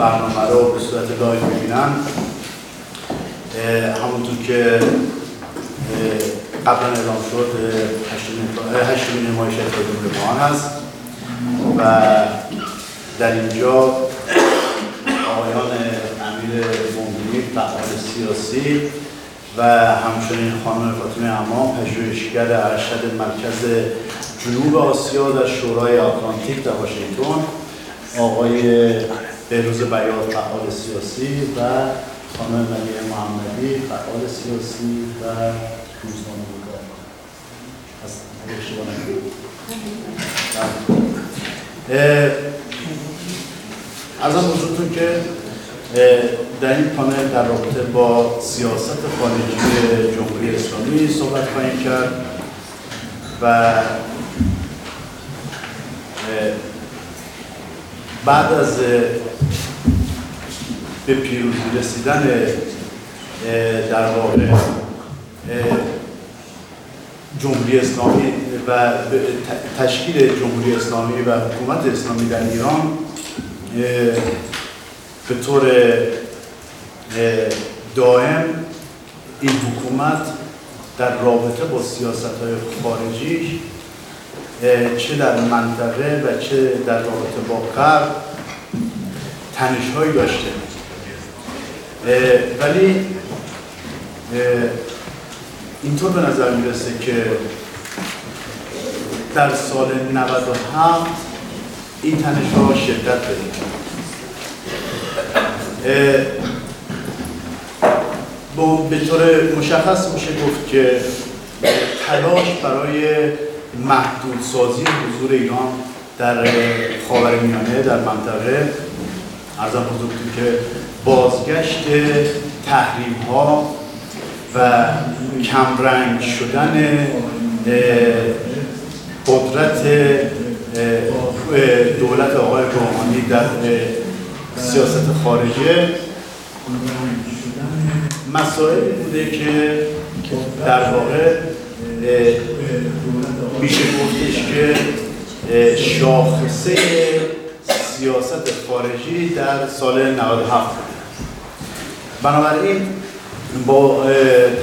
برنامه رو به صورت live ببینن همونطور که قبلا اعلام شد هشتمین همایش اتحادمان هست. و در اینجا آقایان امیر ممبینی فعال سیاسی و همچنین خانم فاطمه امان پژوهشگر ارشد مرکز جنوب آسیا در شورای آتلانتیک در واشنگتن آقای بهروز بیاد فعال سیاسی و خانم ملیه محمدی فعال سیاسی و روزنامه نگار. از هم حضورتون که در این پانل در رابطه با سیاست خارجی جمهوری اسلامی صحبت خواهیم کرد و بعد از به پیروزی رسیدن در واقع جمهوری اسلامی و تشکیل جمهوری اسلامی و حکومت اسلامی در ایران به طور دائم این حکومت در رابطه با سیاست های خارجی چه در منطقه و چه در رابطه با غرب تنش داشته. ولی اینطور به نظر می‌رسه که در سال 97 این تنش ها شدت پیدا به طور مشخص میشه گفت که تلاش برای محدود سازی حضور ایران در خاورمیانه در منطقه. ارزم بزرگتون که بازگشت تحریم ها و کمرنگ شدن قدرت دولت آقای روحانی در سیاست خارجه مسائلی بوده که در واقع میشه گفتش که شاخصه سیاست خارجی در سال 97 بنابراین با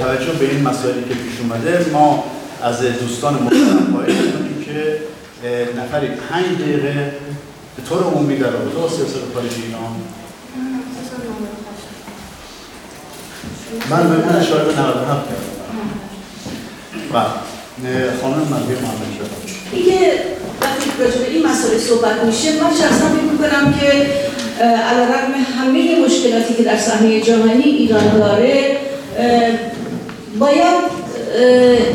توجه به این مسائلی که پیش اومده ما از دوستان محترم خواهش که نفری پنج دقیقه به طور عمومی در رابطه با سیاست خارجی ایران من به من اشاره به 97 کردم و خانم مردی محمد شد دیگه وقتی راجع این مسئله صحبت میشه من شخصا فکر می‌کنم که علیرغم همه مشکلاتی که در صحنه جهانی ایران داره باید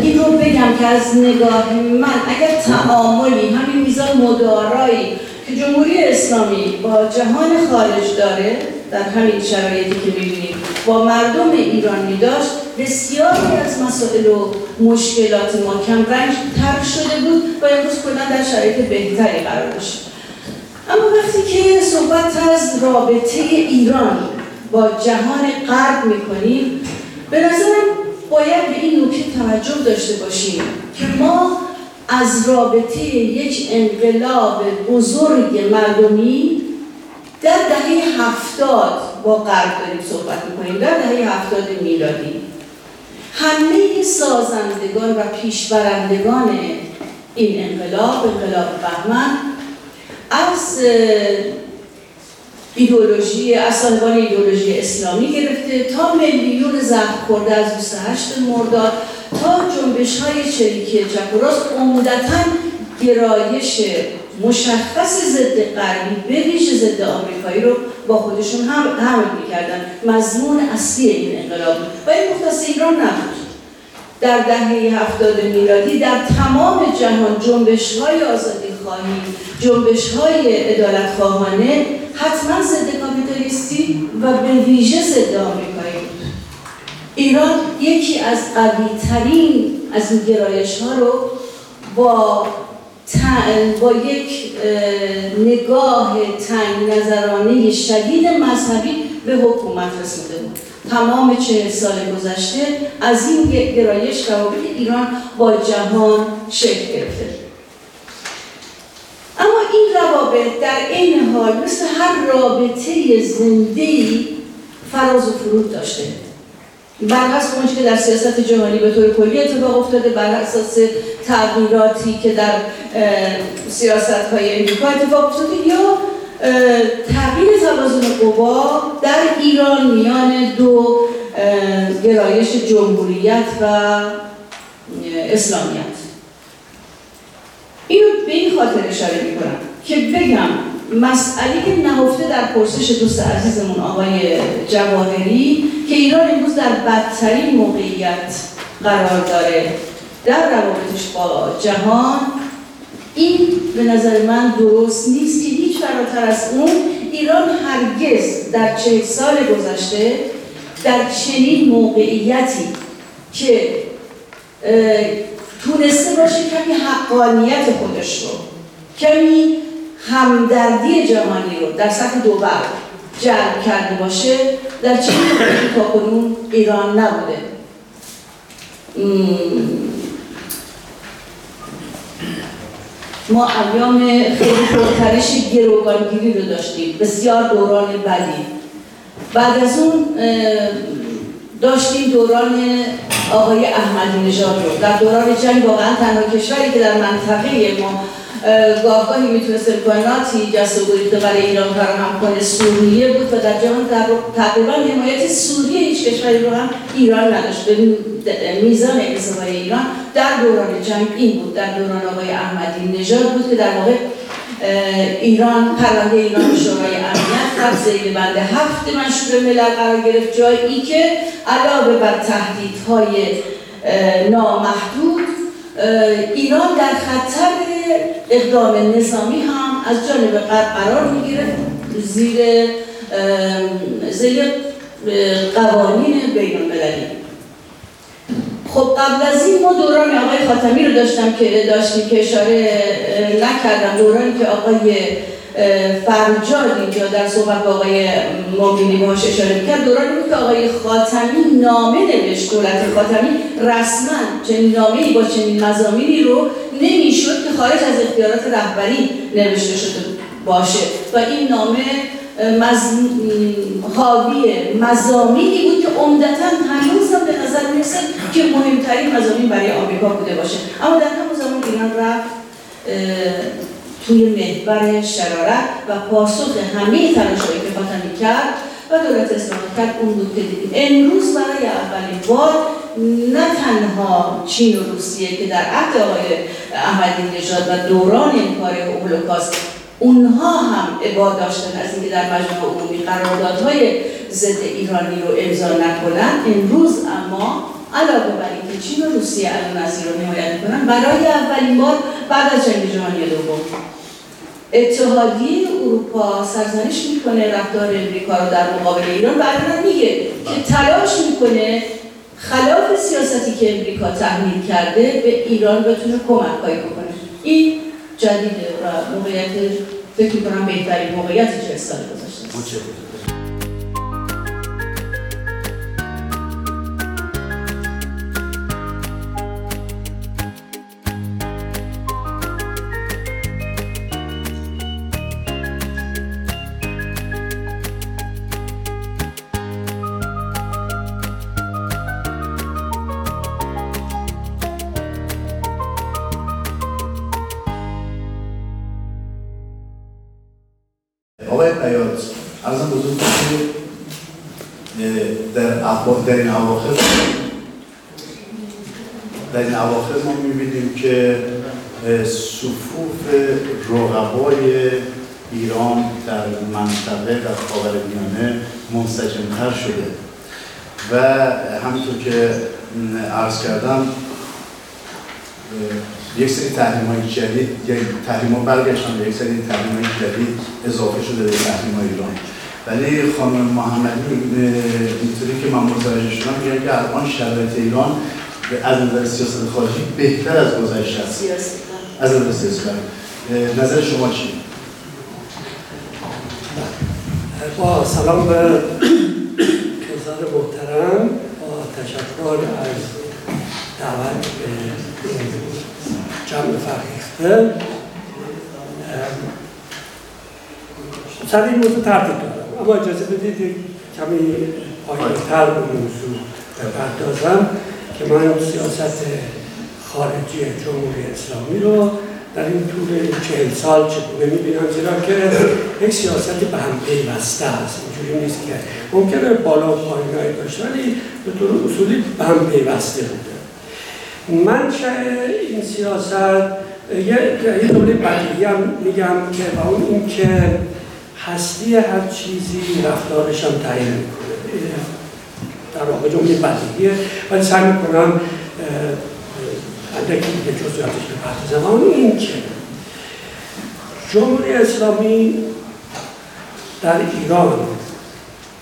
این رو بگم که از نگاه من اگر تعاملی همین میزان مدارایی که جمهوری اسلامی با جهان خارج داره در همین شرایطی که می‌بینیم با مردم ایرانی داشت بسیاری از مسائل و مشکلات ما کم رنگ تر شده بود و امروز کلا در شرایط بهتری قرار داشت. اما وقتی که صحبت از رابطه ایران با جهان غرب می‌کنیم به نظرم باید به این نکته توجه داشته باشیم که ما از رابطه یک انقلاب بزرگ مردمی در دهه هفتاد با غرب داریم صحبت می‌کنیم. در دهه هفتاد میلادی. همه سازندگان و پیشبرندگان این انقلاب انقلاب بهمن از ایدولوژی از صاحبان ایدولوژی اسلامی گرفته تا میلیون زخم خورده از 28 مرداد تا جنبش های چریکی چپ و راست عمدتا گرایش مشخص ضد غربی به ویژه ضد آمریکایی رو با خودشون هم حمل می‌کردن. مضمون اصلی این انقلاب و این مختص ایران نبود. در دهه هفتاد میلادی در تمام جهان جنبش های آزادی خواهی جنبش های ادالت خواهانه حتما ضد کاپیتالیستی و به ویژه ضد آمریکایی بود. ایران یکی از قوی ترین از این گرایش ها رو با با یک نگاه تنگ نظرانه شدید مذهبی به حکومت رسیده بود. تمام چه سال گذشته از این گرایش روابط ایران با جهان شکل گرفته. اما این روابط در این حال مثل هر رابطه زنده فراز و فرود داشته. بر حسب اونچه که در سیاست جهانی به طور کلی اتفاق افتاده بر اساس تغییراتی که در سیاست های امریکا اتفاق افتاده یا تغییر توازن قوا در ایران میان دو گرایش جمهوریت و اسلامیت. اینو به این خاطر اشاره می‌کنم که بگم مسئله که نهفته در پرسش دوست عزیزمون آقای جواهری که ایران امروز در بدترین موقعیت قرار داره در روابطش با جهان. این به نظر من درست نیست که هیچ فراتر از اون ایران هرگز در چه سال گذشته در چنین موقعیتی که تونسته باشه کمی حقانیت خودش رو کمی همدردی جهانی رو در سطح دو بر جلب کرده باشه در چه تا کنون ایران نبوده. ما ایام خیلی پرترش گروگانگیری رو داشتیم بسیار دوران بدی. بعد از اون داشتیم دوران آقای احمدی نژاد رو. در دوران جنگ واقعا تنها کشوری که در منطقه ما گاهگاهی می‌تونست امکاناتی جست و برای ایران فراهم کنه سوریه بود و در جهان تقریبا حمایت سوریه هیچ کشوری رو هم ایران نداشت. به میزان انزوای ایران در دوران جنگ این بود. در دوران آقای احمدی نژاد بود که در واقع ایران پرونده ایران شورای امنیت رفت زیر بند هفت منشور ملل قرار گرفت جایی که علاوه بر تهدیدهای نامحدود ایران در خطر اقدام نظامی هم از جانب قرار می‌گیره. زیر زیر قوانین بین المللی خب قبل از این ما دوران آقای خاتمی رو داشتم که داشتیم که اشاره نکردم. دورانی که آقای فرجاد اینجا در صحبت با آقای مبینی باش اشاره می‌کرد. دورانی بود که آقای خاتمی نامه نوشت. دولت خاتمی رسما چنین نامه با چنین مزامینی رو نمی‌شد خارج از اختیارات رهبری نوشته شده باشه و این نامه مز... حاوی مزامینی بود که عمدتا هنوز هم به نظر می‌رسه که مهمترین مزامین برای آمریکا بوده باشه. اما در همون زمان ایران رفت توی محور شرارت و پاسخ همه تلاشهایی که خاتمی کرد و دولت اسلامی کرد اون بود که دیدیم. امروز برای اولین بار نه تنها چین و روسیه که در عهد آقای احمدی نژاد و دوران کار هولوکاست اونها هم عباد داشتن از اینکه در مجمع عمومی قراردادهای ضد ایرانی رو امضا نکنن امروز اما علاوه بر اینکه چین و روسیه الان از ایران حمایت می‌کنن برای اولین بار بعد از جنگ جهانی دوم اتحادیه اروپا سرزنش می‌کنه رفتار امریکا رو در مقابل ایران و میگه که تلاش می‌کنه خلاف سیاستی که امریکا تحمیل کرده به ایران بتونه کمک هایی بکنه. این جدیده و موقعیت فکر کنم بهترین موقعیتی که سال گذاشته در این اواخر در این اواخر ما می‌بینیم که صفوف رقبای ایران در منطقه و خاورمیانه منسجمتر شده. و همینطور که عرض کردم یک سری تحریم های جدید یک تحریم ها برگشتن به یک سری تحریم های جدید اضافه شده به تحریم های ایران. ولی خانم محمدی اینطوری که من متوجه شدم میگن که الان شرایط ایران از نظر سیاست خارجی بهتر از گذشته است. از نظر سیاست نظر شما چی؟ با سلام به کسان محترم تشکر از دعوت به جمع فرهیخته سر این موضوع ترتیب دارم اما اجازه بدید کمی تر به موضوع بپردازم که من سیاست خارجی جمهوری اسلامی رو در این طول چهل سال چگونه می‌بینم زیرا که یک سیاست به هم پیوسته است اینجوری نیست که ممکنه بالا و پایینهایی داشته ولی به طور اصولی به هم پیوسته بوده منشأ این سیاست یه دوره بدیهی هم میگم که با اون این که هستی هر چیزی رفتارش هم تعیین می‌کنه. در واقع جمله بدیهیه. ولی سعی می‌کنم اندکی به جزئیاتش بپردازم اما این که جمهوری اسلامی در ایران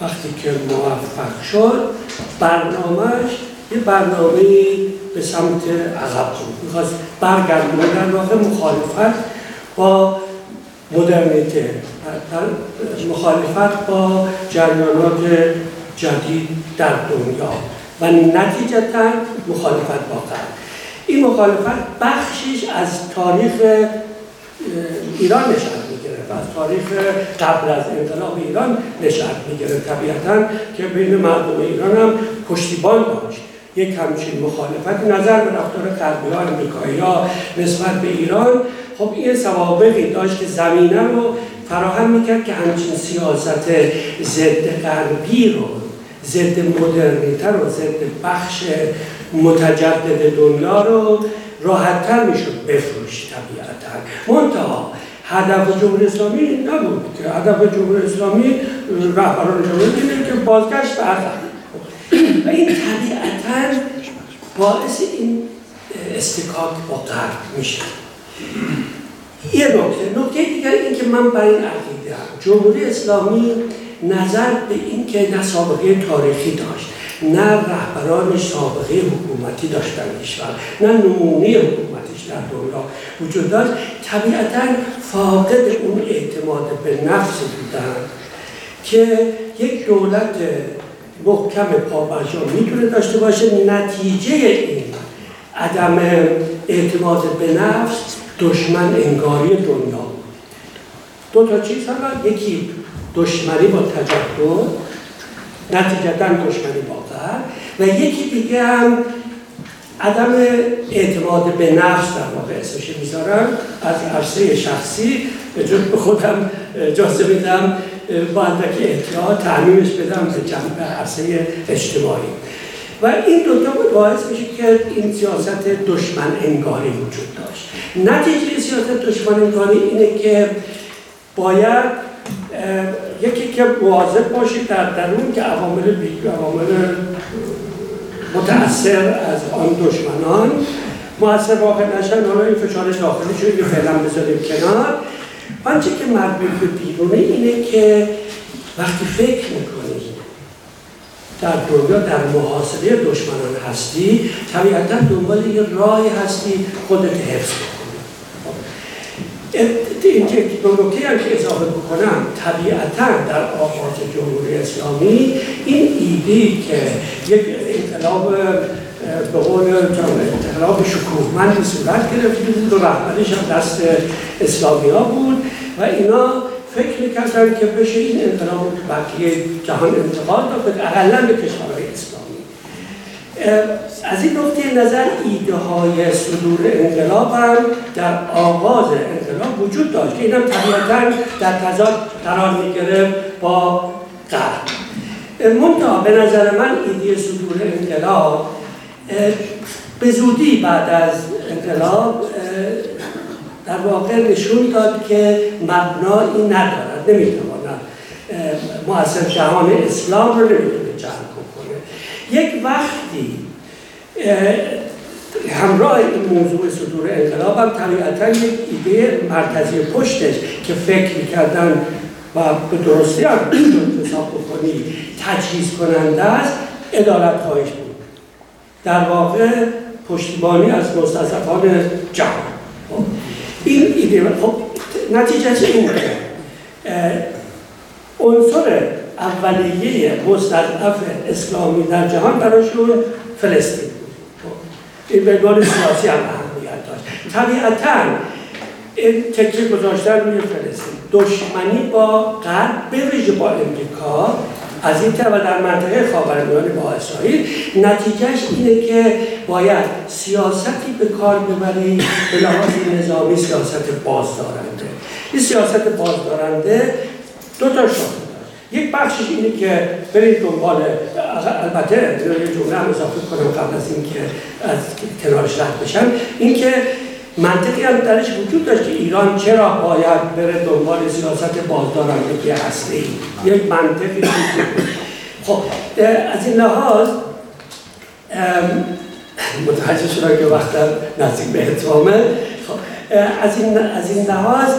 وقتی که موفق شد برنامهش یه برنامه به سمت عقب بود. می‌خواست برگردونه در واقع مخالفت با مدرنیته. مخالفت با جریانات جدید در دنیا. و نتیجتا مخالفت با غرب. این مخالفت بخشیش از تاریخ ایران نشان می‌گیره و از تاریخ قبل از انقلاب ایران نشان می‌گیره طبیعتا که بین مردم ایران هم پشتیبان داشت. یک همچین مخالفت نظر به رفتار غربی ها امریکایی ها نسبت به ایران خب این سوابقی داشت که زمینه رو فراهم می‌کرد که همچین سیاست ضد غربی رو ضد مدرنیته رو ضد بخش متجدد دنیا رو راحتتر می‌شد بفروش طبیعتا. منتها هدف جمهوری اسلامی نبود که هدف جمهوری اسلامی رهبران جمهوری که بازگشت به و این طبیعتا باعث این استکاک با غرب میشه. یه نکته نکته دیگر این که من بر این عقیده جمهوری اسلامی نظر به این که نه سابقه تاریخی داشت نه رهبران سابقه حکومتی داشتن کشور نه نمونه حکومتش در دنیا وجود داشت طبیعتا فاقد اون اعتماد به نفس بودن که یک دولت محکم پابرجا می‌تونه داشته باشه. نتیجه این عدم اعتماد به نفس دشمن انگاری دنیا. دو تا چیز هم یکی دشمنی با تجدد نتیجتا دشمنی با و یکی دیگه هم عدم اعتماد به نفس در واقع اسمش می‌ذارم. از عرصه شخصی به خودم اجازه بدم با اندک احتیاط تعمیمش بدم به جنب عرصه اجتماعی. و این دوتا باعث میشه که این سیاست دشمن انگاری وجود داشت. نتیجه سیاست دشمن انگاری اینه که باید یکی که مواظب باشید در درون که عوامل عوامل متأثر از آن دشمنان مؤثر واقع نشن. حالا این فشارش داخلی شده که فعلا بذاریم کنار. آنچه که مربوط به بیرونه اینه که وقتی فکر می‌کنید در دنیا در محاصره دشمنان هستی طبیعتا دنبال یه راه هستی خودت حفظ این که نکته هم که اضافه بکنم طبیعتا در آغاز جمهوری اسلامی این ایده که یک انقلاب به قول انقلاب شکوهمند صورت گرفته بود و رهبریش هم دست اسلامی ها بود و اینا فکر می‌کردن که بشه این انقلاب بقیه جهان انتقال داد اقلا به کشورهای اسلامی. از این نقطه نظر ایده های صدور انقلاب هم در آغاز انقلاب وجود داشت. که اینم طبیعتا در تضاد قرار می‌گرفت با غرب. منتها به نظر من ایده صدور انقلاب به زودی بعد از انقلاب در واقع نشون داد که مبنایی ندارد نمی‌تواند مؤثر جهان اسلام رو نمی‌تونه جمع کنه یک وقتی همراه این موضوع صدور انقلاب هم طبیعتا یک ایده مرکزی پشتش که فکر می‌کردن و به درستی هم حساب بکنی تجهیز کننده است ادارت خواهش بود. در واقع پشتیبانی از مستضعفان جهان. خب، این ایده خب نتیجه این عنصر اولیه مستضعف اسلامی در جهان براشون فلسطین بود. خب، این به سیاسی هم اهمیت داشت. طبیعتا این تکیه گذاشتن روی فلسطین. دشمنی با غرب به ویژه با امریکا از این طرف در منطقه خاورمیانه با اسرائیل نتیجهش اینه که باید سیاستی به کار ببری به لحاظ نظامی سیاست بازدارنده. این سیاست بازدارنده دو تا شاخه یک بخشش اینه که برید دنبال البته یه جمله هم اضافه کنم قبل از اینکه از کنارش رد بشم اینکه منطقی هم درش وجود داشت که ایران چرا باید بره دنبال سیاست بازدارندگی هسته ای یک منطقی خب از این لحاظ متوجه شدم که وقت نزدیک به اتمامه. خب از این از این لحاظ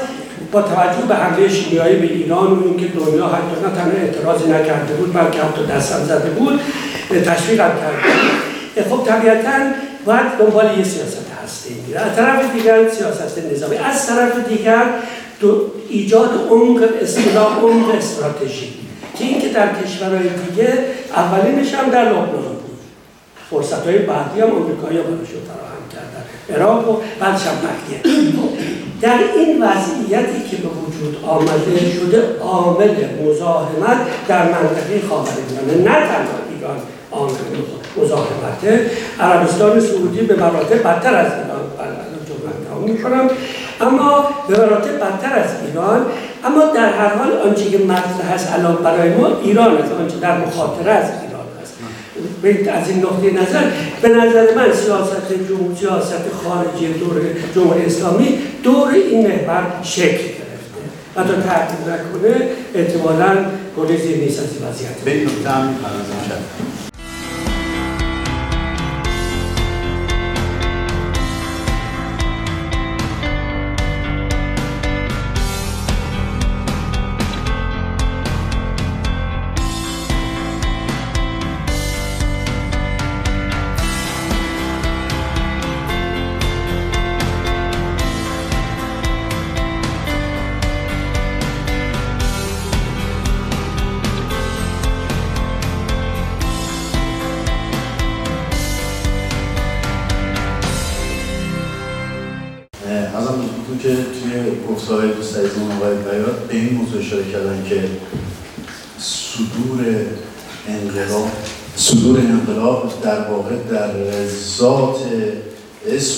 با توجه به حمله شیمیایی به ایران و اینکه دنیا حتی نه تنها اعتراضی نکرده بود بلکه حتی دستم زده بود تشویق هم کرده خب طبیعتا باید دنبال یه سیاست هسته میره از طرف دیگر سیاست نظامی. از طرف دیگر ایجاد عمق اصطلاح عمق استراتژی. که اینکه در کشورهای دیگه اولینش هم در لبنان بود. فرصت های بعدی هم امریکایی ها براشون فراهم کردن. عراق و بعدش هم در این وضعیتی که به وجود آمده شده عامل مزاحمت در منطقه خاورمیانه. نه تنها ایران عامل مزاحمته عربستان سعودی به مراتب بدتر از ایران جمله می‌کنم. اما به مراتب بدتر از ایران اما در هر حال آنچه که مطرح هست الان برای ما ایران است آنچه در مخاطره از ایران است. از این نقطه نظر به نظر من سیاست جمهوری سیاست خارجی دور جمهوری اسلامی دور این محور شکل و تا تغییر نکنه احتمالا گریزی نیست از وضعیت. به این نقطه هم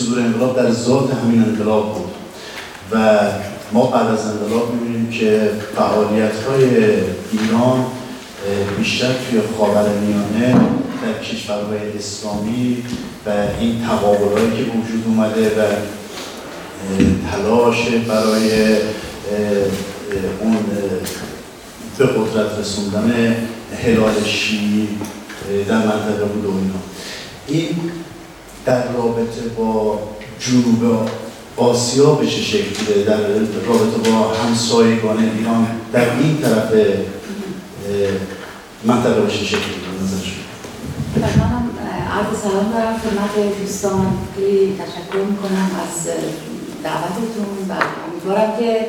صدور انقلاب در ذات همین انقلاب بود. و ما بعد از انقلاب می‌بینیم که فعالیت های ایران بیشتر توی خاورمیانه در کشورهای اسلامی و این تقابلهایی که وجود اومده و تلاش برای اون به قدرت رسوندن هلال شیعی در منطقه بود و اینا. این در رابطه با جنوب آسیا به چه شکله در رابطه با همسایگان ایران در این طرف منطقه به چه شکلی؟ نظر منم عرض سلام دارم خدمت دوستان. خیلی تشکر می‌کنم از دعوتتون و امیدوارم که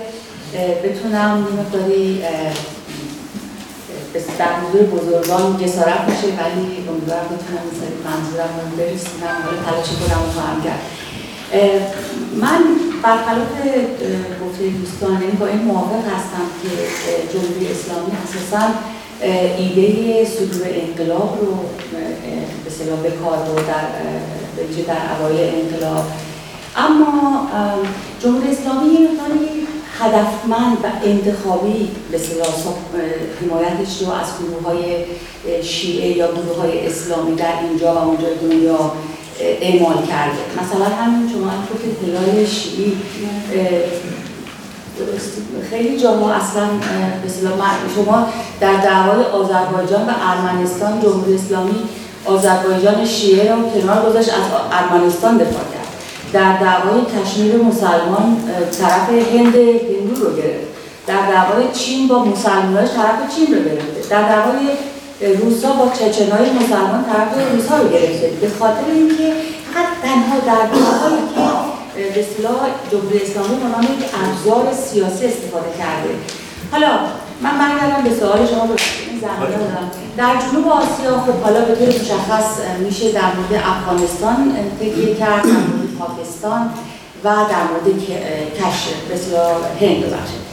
بتونم مقداری در حضور بزرگان جسارت بشه ولی امیدوارم بتونم منظورم رو برسونم حالا تلاش خودم رو خواهم کرد. من برخلاف گفته دوستان یعنی با این موافق هستم که جمهوری اسلامی اساسا ایده صدور انقلاب رو به صلاح به کار در در اوایل انقلاب. اما جمهوری اسلامی یه هدفمند و انتخابی به حمایتش رو از گروه های شیعه یا گروه های اسلامی در اینجا و اونجا دنیا اعمال کرده. مثلا همین شما که هلال شیعی خیلی جاها اصلا به شما در دعوای آذربایجان و ارمنستان جمهوری اسلامی آذربایجان شیعه رو کنار گذاشت از ارمنستان دفاع کرد. در دعوای کشمیر مسلمان طرف هند هندو رو گرفت. در دعوای چین با مسلمانش طرف چین رو گرفته. در دعوای روسا با چچنای مسلمان طرف روسا رو گرفته. به خاطر اینکه فقط تنها در دعوایی که به اصطلاح جمهوری اسلامی به ابزار سیاسی استفاده کرده. حالا من برگردم به سوال شما در جنوب آسیا خب حالا به طور مشخص میشه در مورد افغانستان تکیه کرد در مورد پاکستان و در مورد کشف. بسیار هند ببخشید.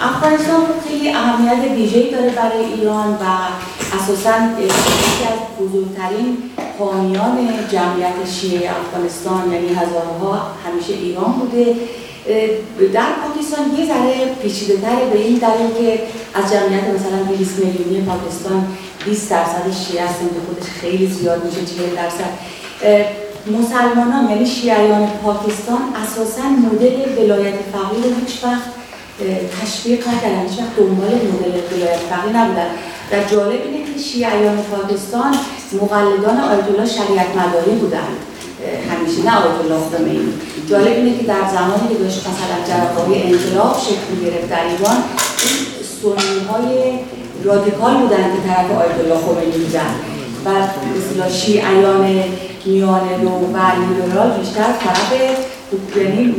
افغانستان خیلی اهمیت ویژه‌ای داره برای ایران و اساسا یکی از بزرگترین حامیان جمعیت شیعه افغانستان یعنی هزارها همیشه ایران بوده. در پاکستان یه ذره پیچیده تره به این دلیل که از جمعیت مثلا 20 میلیونی پاکستان 20 درصد شیعه هستن که خودش خیلی زیاد میشه 40 درصد. مسلمانان یعنی شیعیان پاکستان اساسا مدل ولایت فقیه رو هیچ وقت تشویق نکردن هیچ وقت دنبال مدل ولایت فقیه نبودن. و جالب اینه که شیعیان پاکستان مقلدان آیت الله شریعت مداری بودن. همیشه نه آیت خمینی جالب اینه که در زمانی که داشت مثلا جرقه‌های انقلاب شکل گرفت در ایران سنی های رادیکال بودن که طرف آیت الله خمینی بودن. و مثلا شیعیان میانه رو و لیبرال بیشتر طرف یعنی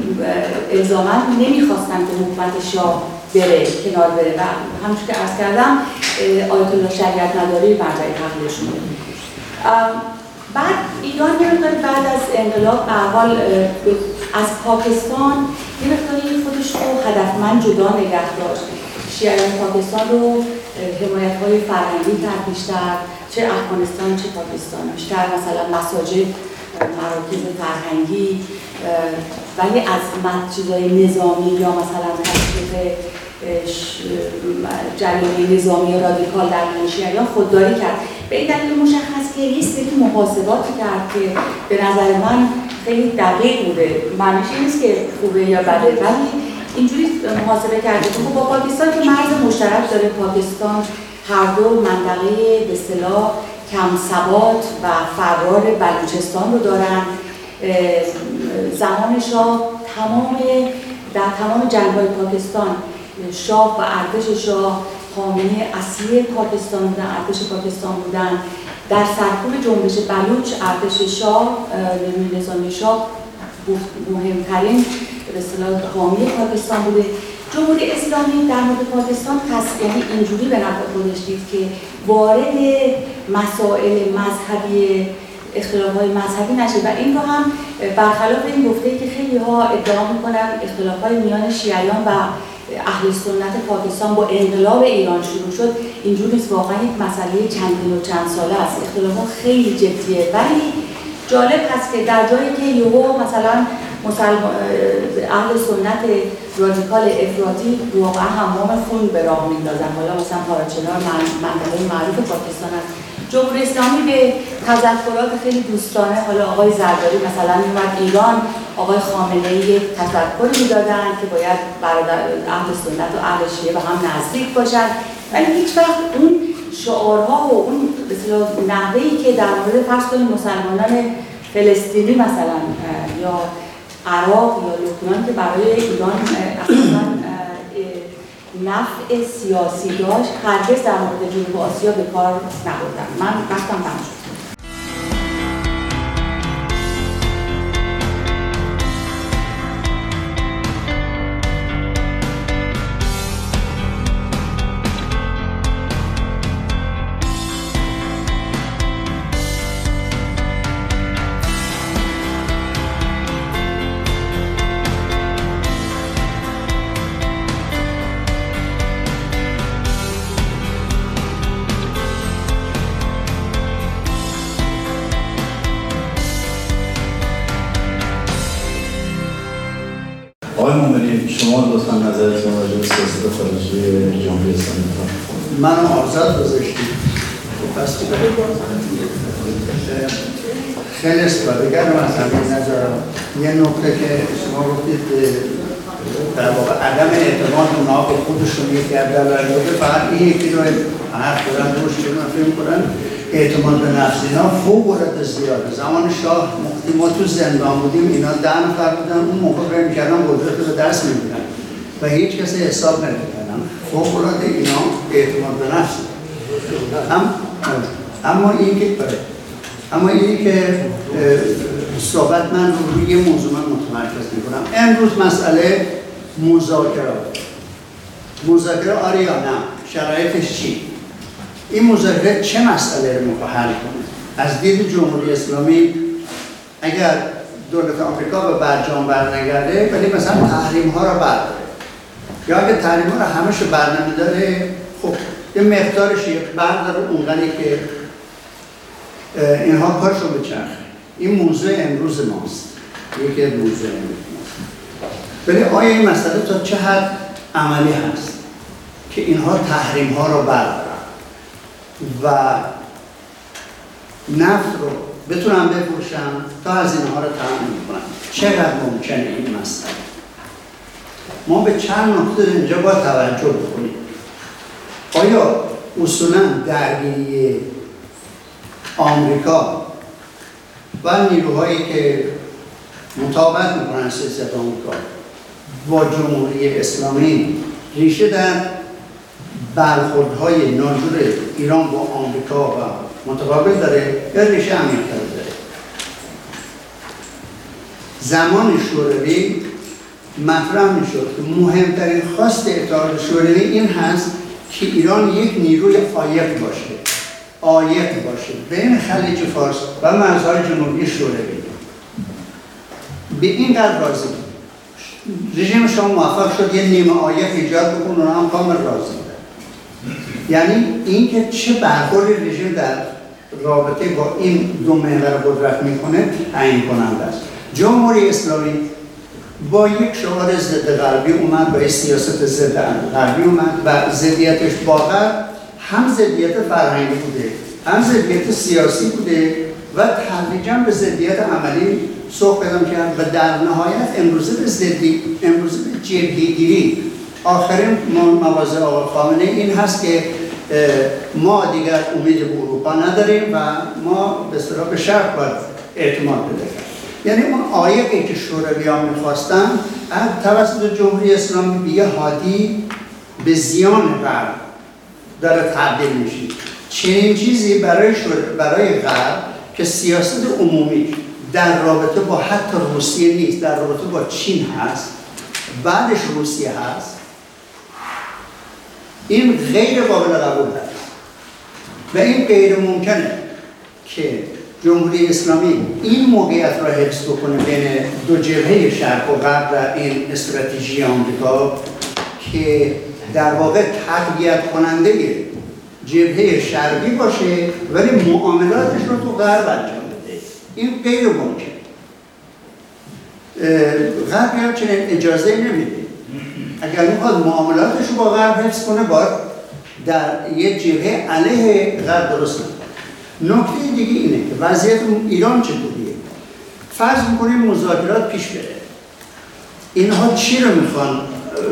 الزاما نمی‌خواستن که حکومت شاه بره کنار بره. و همچون که ارز کردم آیت الله شریعت نداری مرجع تقلیدشون بعد ایران یه مقداری بعد از انقلاب حال از پاکستان یه مقداری خودش رو هدفمند جدا نگه داشت. شیعیان پاکستان رو حمایت های فرهنگی کرد بیشتر چه افغانستان چه پاکستان. بیشتر مثلا مساجد مراکز فرهنگی ولی از چیزای نظامی یا مثلا تشکیل جریان نظامی رادیکال در یا خودداری کرد. به این دلیل مشخص که لیست که محاسباتی کرد که به نظر من خیلی دقیق بوده. معنیش نیست که خوبه یا بده ولی اینجوری محاسبه کرده که خب با پاکستان که مرز مشترک داره. پاکستان هر دو منطقه به اصطلاح کم ثبات و فرار بلوچستان رو دارن. زمان شاه تمام در تمام جنگ های پاکستان شاه و ارتش شاه حامی اصلی پاکستان بودن ارتش پاکستان بودن. در سرکوب جنبش بلوچ ارتش شاه نظامی شاه مهمترین به اصطلاح حامی پاکستان بوده. جمهوری اسلامی در مورد پاکستان پس یعنی اینجوری به نفع خودش دید که وارد مسائل مذهبی اختلاف های مذهبی نشه و این رو هم برخلاف این گفته که خیلی ها ادعا می‌کنن اختلاف های میان شیعیان و اهل سنت پاکستان با انقلاب ایران شروع شد. اینجور نیست واقعا یک مسئله چندین و چند ساله است. اختلاف خیلی جدیه. ولی جالب هست که در جایی که یهو مثلا اهل سنت رادیکال افراطی واقعا حمام خون به راه میندازن حالا مثلا پارچنار منطقه معروف پاکستان است جمهوری اسلامی به تذکرات خیلی دوستانه حالا آقای زرداری مثلا میومد ایران آقای خامنه ای یک تذکری می‌دادن که باید برادر اهل سنت و اهل شیعه به هم نزدیک باشن. ولی هیچ وقت اون شعارها و اون نحوهی که در مورد فرض مسلمانان فلسطینی مثلا یا عراق یا لبنان که برای ایران اصلا نفع سیاسی داشت هرگز در مورد جنوب آسیا به کار نبردن من وقتم تمام شد یه نکته که شما گفتید در واقع عدم اعتماد اونا به خودشون یکی از دلایل فقط این یکی رو حرف دارن روش فکر کنن اعتماد به نفس. اینا فوق العاده زیاده. زمان شاه مقتی ما تو زندان بودیم اینا ده نفر بودن. اون موقع برای می‌کردن قدرت رو دست میبودن و هیچ کسی حساب نمی‌کردن فوق العاده اینا اعتماد به نفس. هم اما این که اما این که صحبت من رو روی موضوع من متمرکز می‌کنم. امروز مسئله مذاکرات مذاکره آره یا نه؟ شرایطش چی؟ این مذاکره چه مسئله رو حل کنه؟ از دید جمهوری اسلامی اگر دولت آمریکا به برجام برنگرده ولی مثلا تحریم ها رو برداره. یا اگر تحریم ها رو همش برنامه خب یه مقدارش برداره اونقدری که اینها کارشو بچرخه این موضوع امروز ماست. یکی موضوع امروز ماست. ولی آیا این مسئله تا چه حد عملی هست که اینها تحریم ها رو بردارن؟ و نفت رو بتونن بفروشن تا از اینها رو تامین کنن چقدر ممکنه این مسئله؟ ما به چند نقطه اینجا باید توجه بکنیم. آیا اصولا درگیری آمریکا و نیروهایی که مطابقت می‌کنن سیاست آمریکا با جمهوری اسلامی ریشه در برخوردهای ناجور ایران با آمریکا و متقابل داره یا ریشه عمیق‌تر داره. زمان شوروی مطرح می‌شد. که مهمترین خواست اتحاد شوروی این هست که ایران یک نیروی عایق باشه. عایق باشه. بین خلیج فارس و مرزهای جنوبی شوروی به این قدر راضی. رژیم شما موفق شد یه نیمه عایق ایجاد بکن هم کامل راضی. یعنی اینکه چه برخوردی رژیم در رابطه با این دو محور قدرت می‌کنه تعیین کننده است. جمهوری اسلامی با یک شعار ضد غربی اومد با سیاست ضد غربی اومد و ضدیتش با هم ضدیت فرهنگی بوده هم ضدیت سیاسی بوده و تدریجا به ضدیت عملی سوق پیدا کرد و در نهایت امروزه به ضدی امروزه به جبهه‌گیری. آخرین مواضع آقای خامنه این هست که ما دیگر امید به اروپا نداریم و ما به اصطلاح به شرق باید اعتماد بده یعنی اون آیقی که شوروی ها می‌خواستن از توسط جمهوری اسلامی بیه هادی به زیان غرب داره تبدیل میشه. چنین چیزی برای برای غرب که سیاست عمومی در رابطه با حتی روسیه نیست در رابطه با چین هست بعدش روسیه هست این غیر قابل قبول هست. و این غیر ممکنه که جمهوری اسلامی این موقعیت را حفظ بکنه بین دو جبهه شرق و غرب و این استراتژی آمریکا که در واقع تقویت کننده جبهه شرقی باشه ولی معاملاتش رو تو غرب انجام بده. این غیر ممکن. غرب هم چنین اجازه نمیده. اگر می‌خواد معاملاتش رو با غرب حفظ کنه باید در یک جبهه علیه غرب درست نکنه نکته دیگه اینه که وضعیت ایران چطوریه؟ فرض می‌کنیم مذاکرات پیش بره. اینها چی رو می‌خوان؟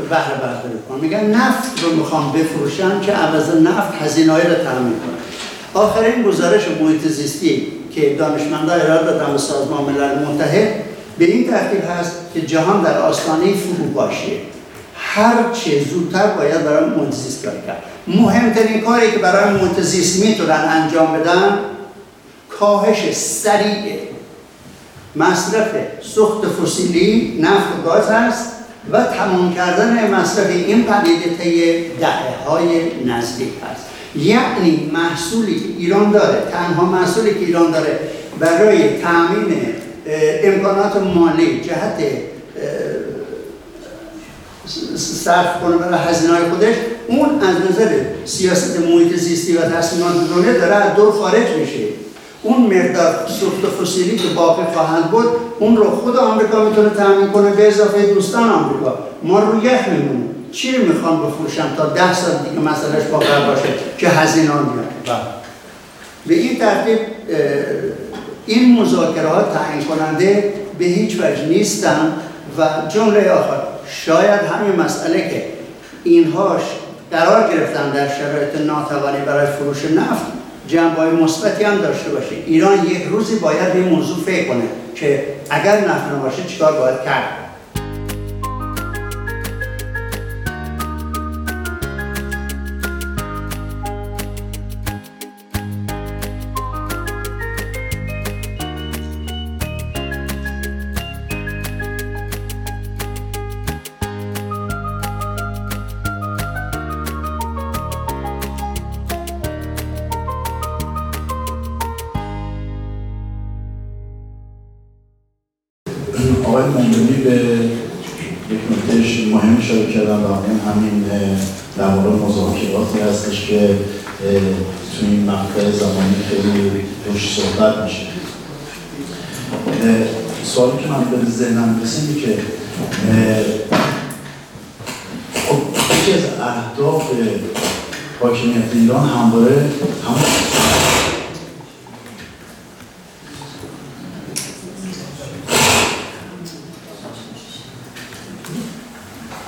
بهره برداری کنن میگن نفت رو می‌خوان بفروشن که عوض نفت هزینه رو تامین کنن آخرین گزارش محیط زیستی که دانشمندان ارائه دادن به سازمان ملل متحد به این ترتیب هست که جهان در آستانه باشه هر چه زودتر باید برای محیط زیست کار کرد. مهمترین کاری که برای محیط زیست می‌تونن انجام بدن کاهش سریع مصرف سوخت فسیلی نفت و گاز هست. و تمام کردن مصرف این پدیده طی دهه های نزدیک هست یعنی محصولی که ایران داره تنها محصولی که ایران داره برای تامین امکانات مالی جهت صرف کنه برای هزینه های خودش اون از نظر سیاست محیط زیستی و تصمیمات دنیا داره از دور خارج میشه. اون مقدار سوخت فسیلی که باقی خواهند بود اون رو خود آمریکا می‌تونه تامین کنه به اضافه دوستان آمریکا. ما رو یخ میمونیم. چی رو می‌خوان بفروشن تا ده سال دیگه مسئلهش باقی باشه که هزینه میاد؟ به این ترتیب این مذاکرات تعیین کننده به هیچ وجه نیستن و جمله آخر شاید همین مسئله که اینهاش قرار گرفتن در شرایط ناتوانی برای فروش نفت جنبه مثبتی هم داشته باشه. ایران یک روزی باید این موضوع فکر کنه که اگر نفت نباشه چیکار باید کرد؟ ذهنم رسید که خب یکی از اهداف حاکمیت ایران همواره همون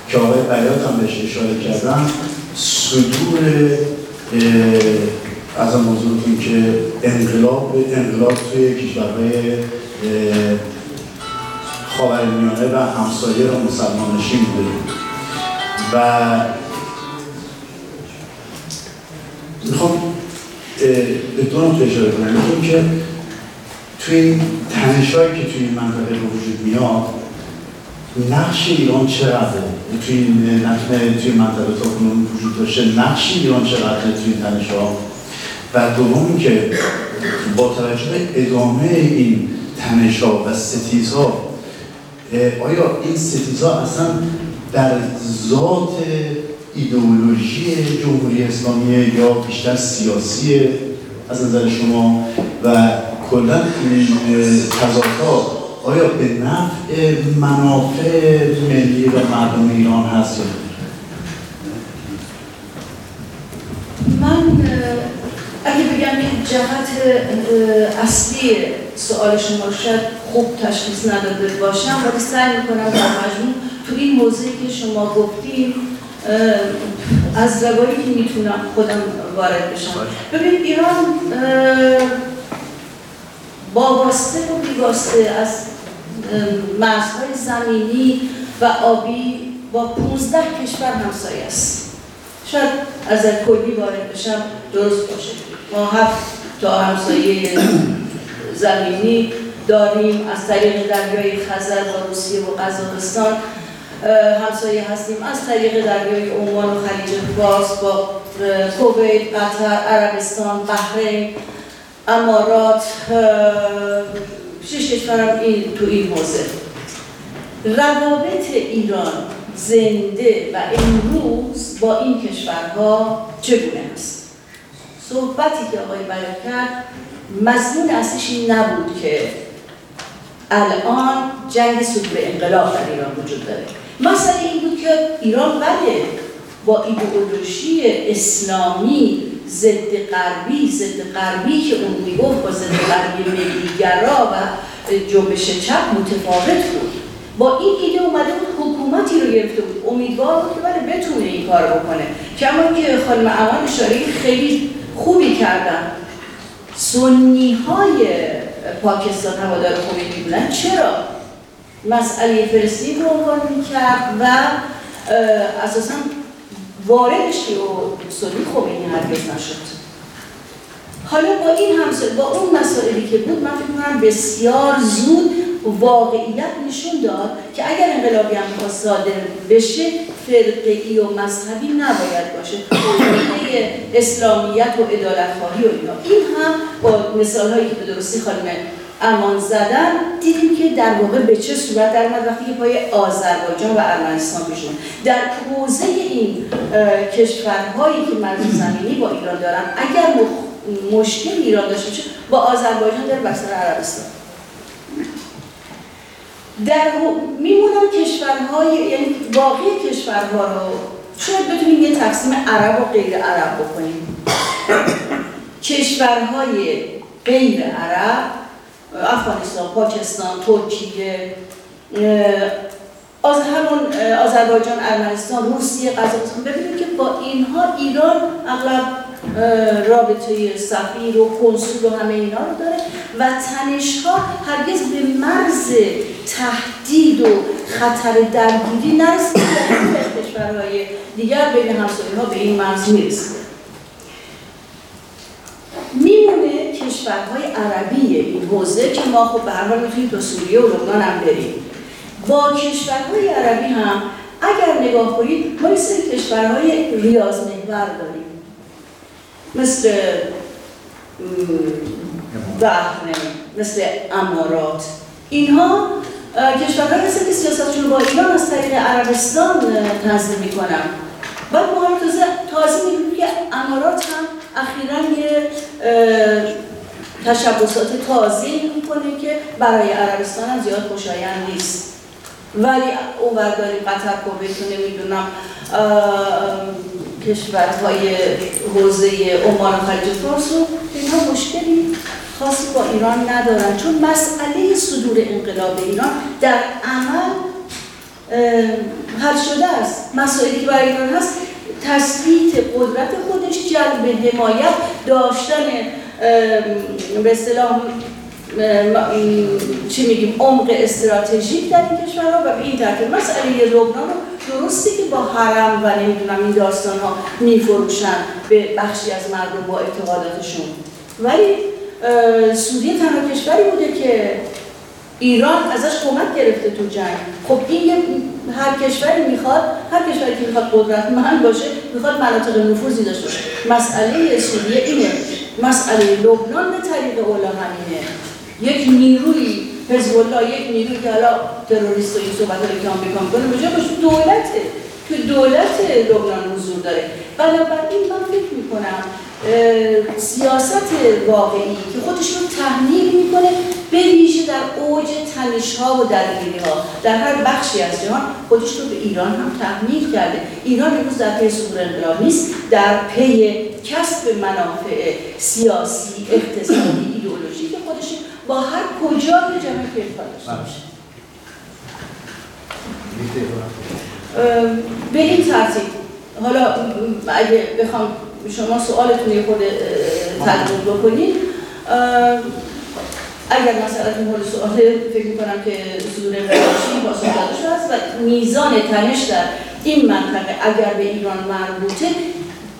که آقای بیات هم بهش اشاره کردن صدور از موضوع که انقلاب انقلاب توی کشورهای خاورمیانه و همسایه را مسلمان نشین بوده. و می‌خوام به دو نقطه اشاره کنم. که توی این تنشایی که توی این منطقه به وجود میاد نقش ایران چقدره؟ توی این توی منطقه تا کنون وجود داشته نقش ایران چقدره توی این تنشا و دوم که با توجه به ادامه این تنشا و ستیزها آیا این ستیزها اصلا در ذات ایدئولوژی جمهوری اسلامی یا بیشتر سیاسی از نظر شما و کلا این تضادها آیا به نفع منافع ملی و مردم ایران هست من اگه بگم جهت اصلی سوال شما شاید خوب تشخیص نداده باشم ولی سعی می‌کنم در مجموع تو این موضوعی که شما گفتیم از روایی که می‌تونم خودم وارد بشم. ببین ایران با واسطه و بیواسطه از مرزهای زمینی و آبی با 15 کشور همسایه است. شاید از کلی وارد بشم درست باشه. ما هفت تا همسایه زمینی داریم. از طریق دریای خزر با روسیه و قزاقستان همسایه هستیم. از طریق دریای عمان و خلیج فارس با کویت، قطر، عربستان، بحرین، امارات شش کشورم این تو این حوزه. روابط ایران. زنده و امروز با این کشورها چگونه است؟ صحبتی که آقای بیان کرد مضمون اصلش این نبود که الان جنگ صدور انقلاب در ایران وجود داره. مسئله این بود که ایران بله با ایدئولوژی اسلامی ضد غربی ضد غربی که اون می‌گفت با ضد غربی ملیگرا و جنبش چپ متفاوت بود. با این ایده اومده بود حکومتی رو گرفته بود. امیدوار بود که بله بتونه این کار بکنه. کما که خانم امان اشاره خیلی خوبی کردن. سنی های پاکستان هوادار خمینی بودن. چرا؟ مسئله فلسطین رو عنوان می‌کرد و اساسا واردش و سنی خمینی هرگز نشد. حالا با این همسه با اون مسائلی که بود من فکر بسیار زود واقعیت نشون داد که اگر انقلابی هم صادر بشه فرقی و مذهبی نباید باشه. ایده اسلامیت و عدالت خواهی و اینا. این هم با مثال هایی که به درستی خانم امان زدن دیدیم که در واقع به چه صورت در وقتی که پای آذربایجان و ارمنستان پیش در حوزه این کشورهایی که مرز زمینی با ایران دارن اگر مشکل ایران داشته باشه با آذربایجان در بستر عربستان. در میمونن کشورهای یعنی باقی کشورها رو. شاید بتونیم یه تقسیم عرب و غیر عرب بکنیم. کشورهای غیر عرب افغانستان، پاکستان، ترکیه از همون آذربایجان، ارمنستان، روسیه، قزاقستان. ببینیم که با اینها ایران اغلب رابطه سفیر و کنسول و همه اینا رو داره. و تنش ها هرگز به مرز تهدید و خطر درگیری نرسیده. که کشورهای دیگر بین همسایه ها به این مرز می‌رسه میمونه کشورهای عربی این حوزه که ما خب به هر حال می‌تونیم سوریه و لبنان هم بریم. با کشورهای عربی هم اگر نگاه کنید ما یه کشورهای ریاض محور داریم. مثل بحرین مثل امارات. اینها کشورها مثل که سیاستشون با ایران از طریق عربستان تنظیم می‌کنن. بعد ما هم تازه میگیم که امارات هم اخیرا یه تشبسات تازه می‌کنه که برای عربستان هم زیاد خوشایند نیست. ولی اون داریم قطر کویت نمی‌دونم کشورهای حوزه عمان و خلیج فارس و اینها مشکلی خاصی با ایران ندارن. چون مسئله صدور انقلاب ایران در عمل حل شده است. مسائلی که برای ایران هست تثبیت قدرت خودش جلب حمایت داشتن به اصطلاح چی میگیم عمق استراتژیک در این کشورها و به این ترتیب. مسئله لبنان رو درستی که با حرم و نمی‌دونم این داستان ها میفروشن به بخشی از مردم با اعتقاداتشون. ولی سوریه تنها کشوری بوده که ایران ازش کمک گرفته تو جنگ. خب این یه هر کشوری می‌خواد هر کشوری که می‌خواد قدرتمند باشه می‌خواد مناطق نفوذی داشته باشه. مسئله سوریه اینه. مسئله لبنان به طریق اولا همینه یک نیروی حزب الله یک نیروی که حالا تروریست و این صحبت رو که آمریکا می‌کنه به جای دولته. که دولت لبنان حضور داره. بنابراین من فکر می‌کنم سیاست واقعی که خودش رو تحمیل می‌کنه به ویژه در اوج تنش ها و درگیری ها در هر بخشی از جهان خودش رو به ایران هم تحمیل کرده. ایران امروز در پی انقلاب نیست در پی کسب منافع سیاسی اقتصادی ایدئولوژی که خودش با هر کجا به جمع داشته به این ترتیب. حالا اگه بخوام شما سوالتون یه خود تجربه بکنید. اگر مثلا مورد سوال فکر می‌کنم که صدور انقلابی با داده هست و میزان تنش در این منطقه اگر به ایران مربوطه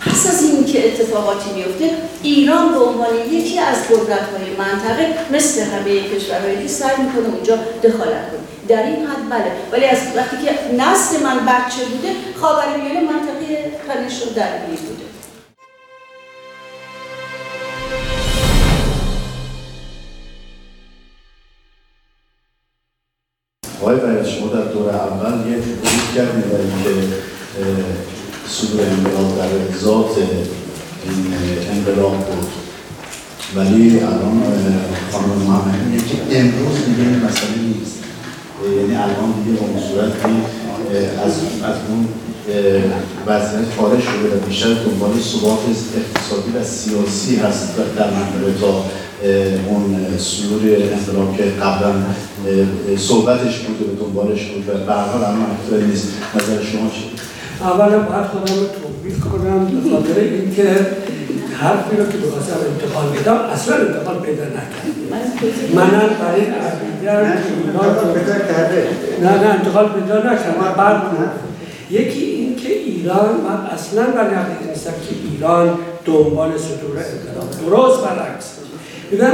پس از این که اتفاقاتی میفته ایران به عنوان یکی از قدرت های منطقه مثل همه کشورهای دیگه سعی می‌کنه اونجا دخالت کنه. در این حد بله. ولی از وقتی که نسل من بچه بوده خاورمیانه منطقه تنش رو درگیر بوده آقای شما در دور اول یه ورود کردیم برای انقلاب در ذات این انقلاب بود. ولی الان خانم محمدی میگه که امروز دیگه این مسئله نیست. یعنی الان دیگه به صورت از, از اون وضعیت خارج شده و بیشتر دنبال ثبات اقتصادی و سیاسی هست در منطقه تا اون صدور انقلاب که قبلا صحبتش بود و دنبالش بود و به هر حال الان نیست. نظر شما چی؟ اولا باید خودم رو توبیخ کنم به خاطر اینکه حرفی رو که بخواستم انتقال بدم اصلا انتقال پیدا نکردم. منم برای عقیدم نه نه انتقال پیدا نکردم. بعد یکی این که ایران من اصلا برای عقیده نیستم که ایران دنبال صدور انقلاب. درست برعکس. میگم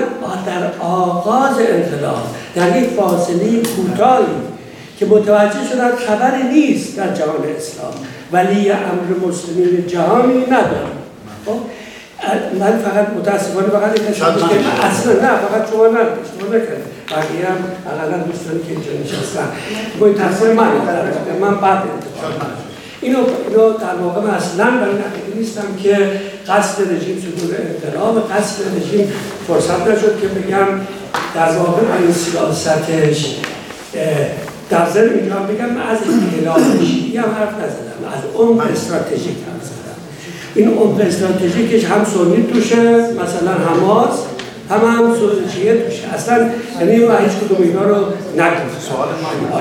در آغاز انقلاب در یک فاصله کوتاهی که متوجه شدن خبری نیست در جهان اسلام. ولی امر مسلمین جهانی ندارم. خب؟ من فقط متاسفانه فقط یک اصلا نه فقط شما نه اشتباه نکنید بقیه هم اقلا دوستانی که اینجا نشستن. با این تقصیر من من بعد اینو, اینو در واقع من اصلا برای نقیده نیستم که قصد رژیم صدور انقلاب قصد رژیم فرصت نشد که بگم در واقع این سیاستش در ضمن اینجا بگم من از انقلاب هم حرف نزدم. از اون استراتژیک حرف زدم این عمق استراتژیکش هم سنی توشه مثلا حماس هم هم شیعه توشه. اصلا یعنی من هیچ کدوم اینا رو نگفت سوال من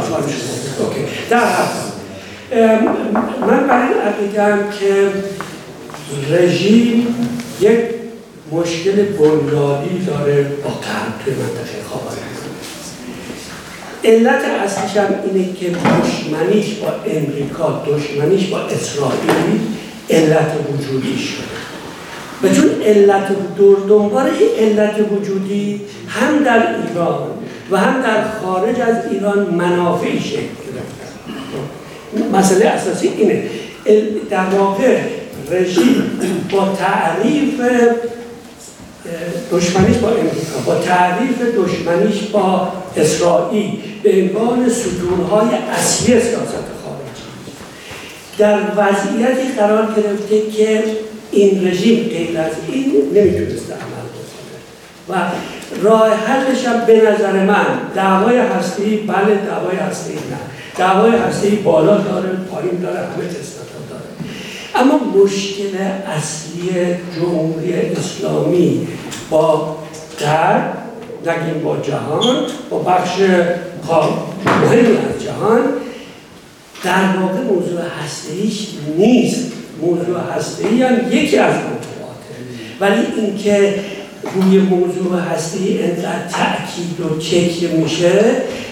اوکی. در من برای عقیدم که رژیم یک مشکل بنیادی داره با قرب توی منطقه خاورمیانه علت اصلیش هم اینه که دشمنیش با امریکا دشمنیش با اسرائیل علت وجودی شده. و چون علت دور دنبال علت وجودی هم در ایران و هم در خارج از ایران منافعی شکل گرفته. مسئله اساسی اینه. در واقع رژیم با تعریف دشمنیش با امریکا با تعریف دشمنیش با اسرائیل به عنوان ستونهای اصلی سیاست خارجی. در وضعیتی قرار گرفته که این رژیم غیر از این نمی‌تونسته عمل بکنه. و راه حلش هم به نظر من دعوای هستی بله دعوای هستی نه. دعوای هستی بالا داره پایین داره همه داره اما مشکل اصلی جمهوری اسلامی با غرب نگیم با جهان با بخش مهمی از جهان در واقع موضوع هستهیش نیست. موضوع هستهی هم یکی از موضوعاته. ولی اینکه روی موضوع هستی انقدر تأکید و چک میشه.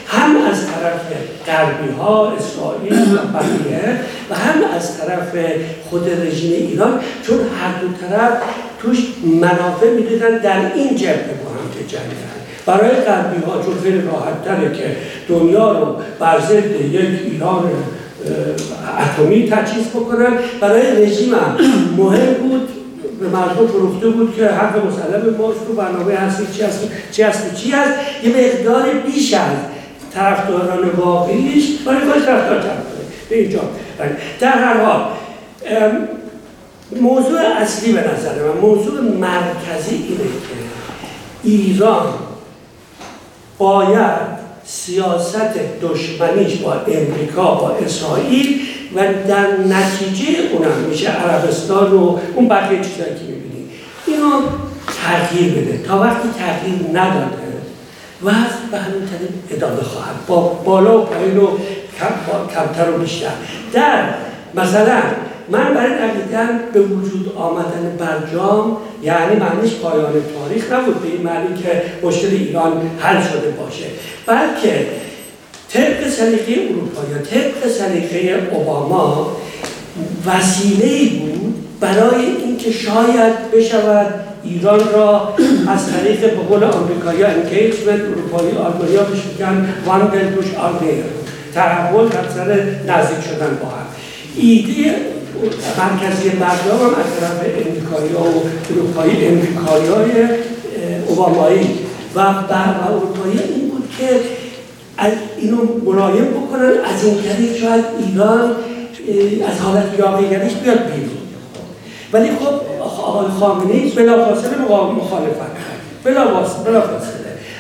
هم از طرف غربی ها اسرائیل و بقیه و هم از طرف خود رژیم ایران چون هر دو طرف توش منافع می‌دیدن در این جبهه با هم جنگن برای غربی ها چون خیلی راحت که دنیا رو بر ضد یک ایران اتمی تجهیز بکنن. برای رژیم هم مهم بود به مردم فروخته بود که حق مسلم ماست تو برنامه هستی چی هست چی هست چی هست. یه مقدار بیش از طرفداران واقعیش برای خودش طرفدار به اینجا. در هر حال موضوع اصلی به نظر من موضوع مرکزی اینه که ایران باید سیاست دشمنیش با امریکا با اسرائیل و در نتیجه اونم میشه عربستان و اون بقیه چیزایی که می‌بینیم اینو تغییر بده. تا وقتی تغییر نداده و به همین طریق ادامه خواهد. با بالا و پایین و کمتر و بیشتر. در مثلا من برای دقیقا به وجود آمدن برجام یعنی معنیش پایان تاریخ نبود به این معنی که مشکل ایران حل شده باشه. بلکه طبق سلیقه اروپا یا طبق سلیقه اوباما وسیله بود برای اینکه شاید بشود ایران را از طریق به قول آمریکایی انگیجمنت اروپایی آلمانیا بهش میگن وان دوش تحول در نزدیک شدن با هم. ایده مرکزی مردم هم از طرف امریکایی ها و اروپایی امریکایی های اوبامایی و بر اروپایی این بود که اینو ملایم بکنن از این طریق شاید ایران از حالت یاقیگریش بیاد بیرون. ولی خب آقای خامنه‌ای بلافاصله مخالفت کرد. بلافاصله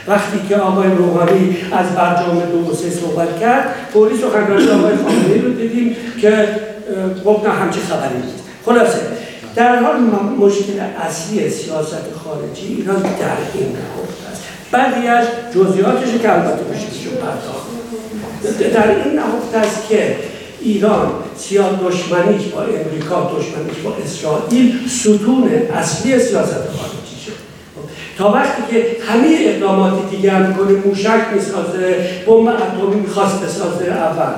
وقتی که آقای روحانی از برجام دو و سه صحبت کرد فوری سخنرانی آقای خامنه‌ای رو دیدیم که گفت نه همچی خبری نیست. خلاصه در حال مشکل اصلی سیاست خارجی ایران در این است بعضی از جزئیاتش که البته میشه پرداخت. در این نهفته است که ایران سیاه دشمنیش با امریکا دشمنیش با اسرائیل ستون اصلی سیاست خارجی شد. تا وقتی که همه اقدامات دیگه هم کنه موشک می‌سازه بمب اتمی می‌خواست بسازه اول.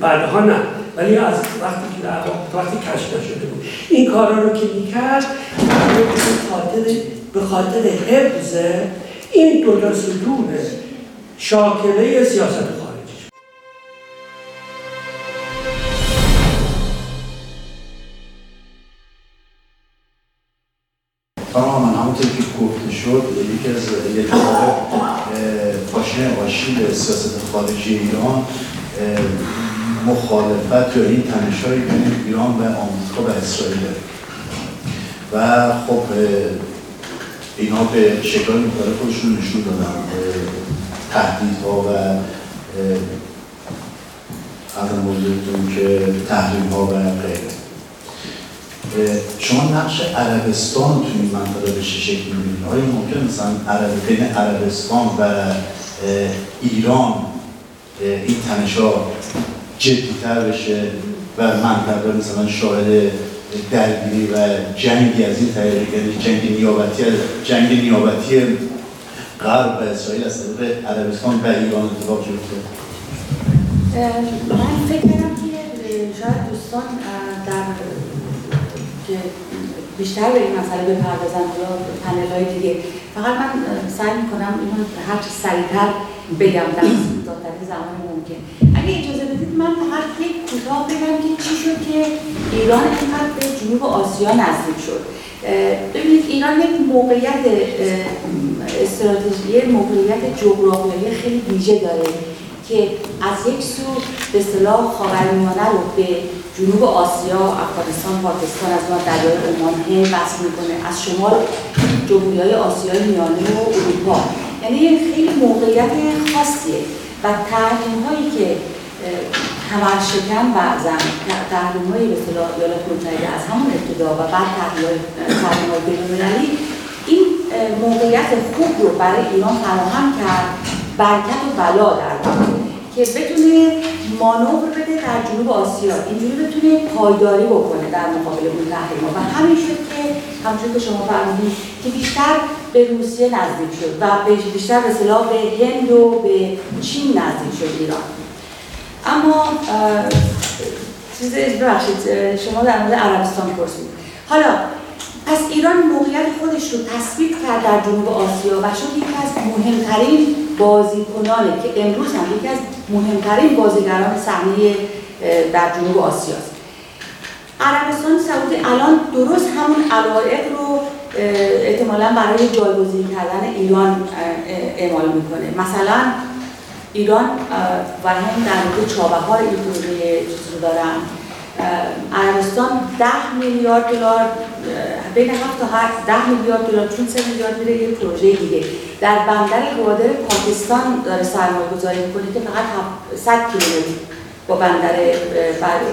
بعدها نه. ولی از وقتی که وقتی کشف نشده بود. این کارا رو که می‌کرد به خاطر به خاطر حفظ این دو تا ستون شاکله سیاست خارجی تماما همونطور که گفته شد یکی از یک پاشنه آشیل سیاست خارجی ایران مخالفت یا این تنشایی بین ایران و آمریکا و اسرائیل و خب اینا به شکل مختلف خودشون نشون دادن. تهدیدها و از موضوعتون که تحریم ها و غیره. شما نقش عربستان تو این منطقه به چه شکل می‌بینید؟ آیا ممکن مثلا عرب بین عربستان و ایران این تنشا جدیتر بشه و منطقه مثلا شاهد درگیری و جنگی از این طریق یعنی جنگ نیابتی جنگ نیابتی غرب و اسرائیل از طریق عربستان و ایران اتفاق بیفته من فکر کنم که شاید دوستان در که بیشتر به این مسئله بپردازن یا پنل های دیگه. فقط من سعی می‌کنم اینو هر چه سریعتر بگم در زودترین زمان ممکن. اگه اجازه بدید من فقط یک کوتاه بگم که چی شد که ایران اینقدر به جنوب آسیا نزدیک شد. ببینید ایران یک موقعیت استراتژی موقعیت جغرافیایی خیلی ویژه داره که از یک سو به اصطلاح خاورمیانه رو به جنوب آسیا، افغانستان، پاکستان از ما دریای عمان وصل می‌کنه. از شمال جمهوری های آسیای میانه و اروپا. یعنی خیلی موقعیت خاصیه. و تحریم هایی که کمر شکن بعضا تحریم های به اصطلاح ایالات از همون ابتدا و بعد تحریم های بینالمللی این موقعیت خوب رو برای ایران فراهم کرد برکت و بلا در که بتونه مانور بده در جنوب آسیا. اینجوری بتونه پایداری بکنه در مقابل اون تحریم و همین شد که همچون که شما فرمودید که بیشتر به روسیه نزدیک شد و بیشتر به صلاح به هند و به چین نزدیک شد ایران. اما چیز ببخشید شما در مورد عربستان پرسید. حالا پس ایران موقعیت خودش رو تثبیت کرد در جنوب آسیا و شد یکی از مهمترین بازیکنانه که امروز هم یکی از مهمترین بازیگران صحنه در جنوب آسیاست. عربستان سعودی الان درست همون علایق رو احتمالا برای جایگزین کردن ایران اعمال می‌کنه. مثلا ایران و هم در مورد چابهار این پروژه رو دارن. عربستان 10 میلیارد دلار بین 7 تا 10 میلیارد دلار چون 3 میلیارد میره یه پروژه دیگه. در بندر گوادر پاکستان داره سرمایه گذاری می‌کنه که فقط 100 کیلومتر با بندر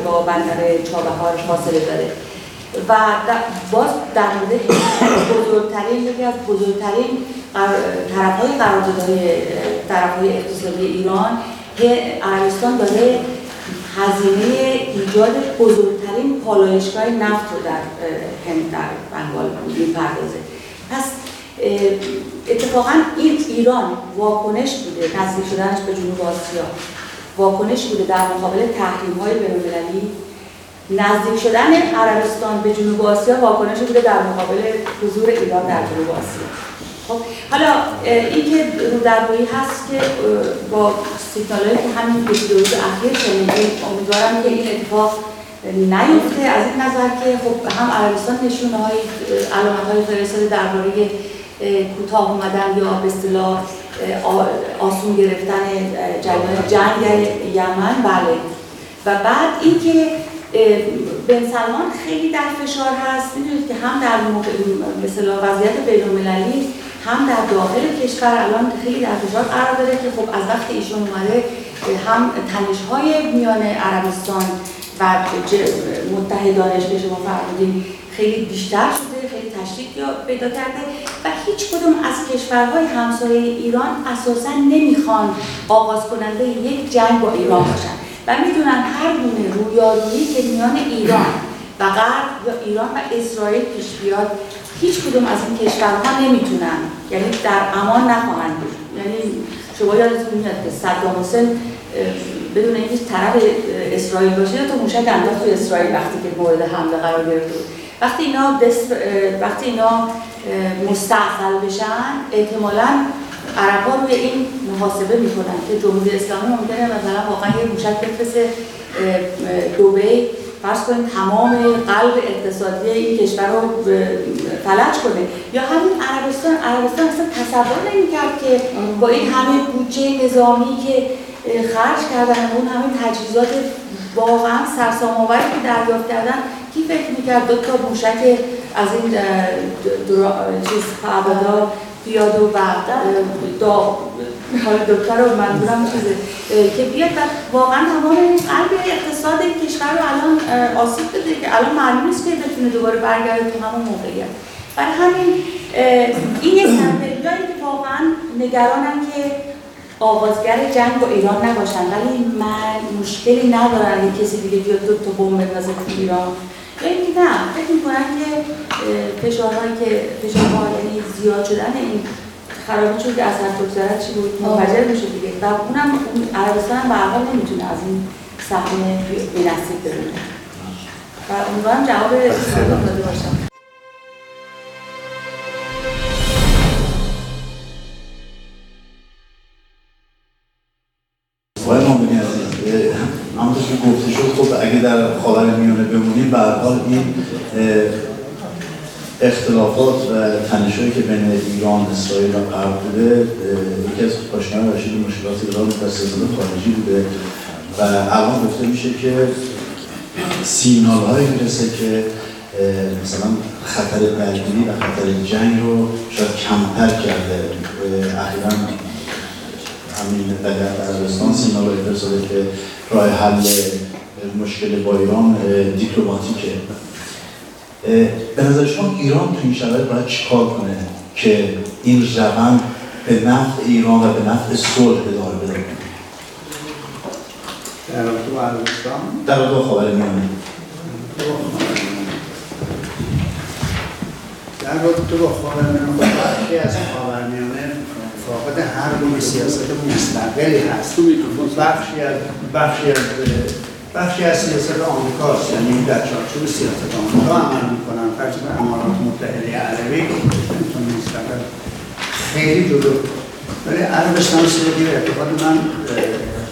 با بندر چابهار فاصله داره. و باز در مورد بزرگترین یکی از بزرگترین طرف های قراردادهای طرف های اقتصادی ایران که عربستان داره هزینه ایجاد بزرگترین پالایشگاه نفت رو در هند در بنگال می‌پردازه. پس اتفاقا این ایران واکنش بوده نزدیک شدنش به جنوب آسیا واکنش بوده در مقابل تحریم های بینالمللی. نزدیک شدن عربستان به جنوب آسیا واکنش بوده در مقابل حضور ایران در جنوب آسیا. خب حالا اینکه رو دربایی هست که با سیگنالایی که همین دو روز اخیر شنیدیم امیدوارم که این اتفاق نیفته. از این نظر که خب هم عربستان نشونه های علامت های فرستاده درباره کوتاه اومدن یا به اصطلاح آسون گرفتن جریان جنگ یمن بله. و بعد اینکه بن سلمان خیلی در فشار هست. می‌دونید که هم در مثلا وضعیت بین‌المللی هم در داخل کشور الان خیلی در فشار قرار داره که خب از وقتی ایشون اومده هم تنش های میان عربستان و متحدانش که شما فرمودین خیلی بیشتر شده خیلی تشدید پیدا کرده و هیچ کدوم از کشورهای همسایه ایران اساسا نمی‌خوان آغاز کننده یک جنگ با ایران باشن. و می‌دونن هر گونه رویارویی که میان ایران و غرب یا ایران و اسرائیل پیش بیاد هیچ کدوم از این کشورها نمی‌تونن. یعنی در امان نخواهند یعنی شما یادتون میاد که صدام حسین بدون اینکه طرف اسرائیل باشه یا تو موشک انداخت تو اسرائیل وقتی که مورد حمله قرار گرفت وقتی اینا وقتی اینا مستعصل بشن احتمالاً عرب ها روی این محاسبه می‌کنن که جمهوری اسلامی ممکنه مثلا واقعا یه موشک بفرسته دوبی فرض کنید تمام قلب اقتصادی این کشور رو فلج کنه. یا همین عربستان عربستان اصلا تصور نمی‌کرد که با این همه بودجه نظامی که خرج کردن اون همه تجهیزات واقعا سرسام آوری که دریافت کردن کی فکر می‌کرد دو تا موشک از این چیز بیاد و دا حال دکتر رو منظورم چیزه که بیاد و واقعا تمام قلب اقتصاد کشور رو الان آسیب بده که الان معلوم نیست که بتونه دوباره برگرده تو همون موقعیت. برای همین این یک جایی که واقعا نگرانم که آغازگر جنگ با ایران نباشن ولی من مشکلی ندارن کسی دیگه بیاد دو تا بمب بندازه تو ایران. یعنی نه فکر فشارهایی که فشارها یعنی زیاد شدن این خرابی چون که از هر بگذرد چی بود؟ منفجر میشه دیگه. و اونم اون عربستان به حال نمی‌تونه از این صحنه بی‌نصیب بمونه. و امیدوارم جواب داده باشم. آقای مامونی عزیز اگه در خاور میانه بمونیم به هر حال این اختلافات و تنشایی که بین ایران، اسرائیل و غرب بوده یکی از پاشنه‌های رشید مشکلات ایران در سیاست خارجی بوده. و الان گفته میشه که سیگنال هایی می‌رسه که مثلا خطر درگیری و خطر جنگ رو شاید کمتر کرده. اخیرا همین در عربستان سیگنال هایی که راه حل مشکل با ایران دیپلماتیکه. به نظر شما ایران تو این شرایط باید چیکار کنه که این روند به نفع ایران و به نفع صلح ادامه بده؟ در رابطه با عربستان؟ در رابطه با خاورمیانه در رابطه با خاورمیانه بخشی از خاورمیانه فاقد هر گونه سیاست مستقلی هست. بخشی از بخشی از بخشی از سیاست آمریکاست یعنی در چارچوب سیاست آمریکا عمل می‌کنن. فرض به امارات متحده عربی خیلی جلو. ولی عربستان سعودی به اعتقاد من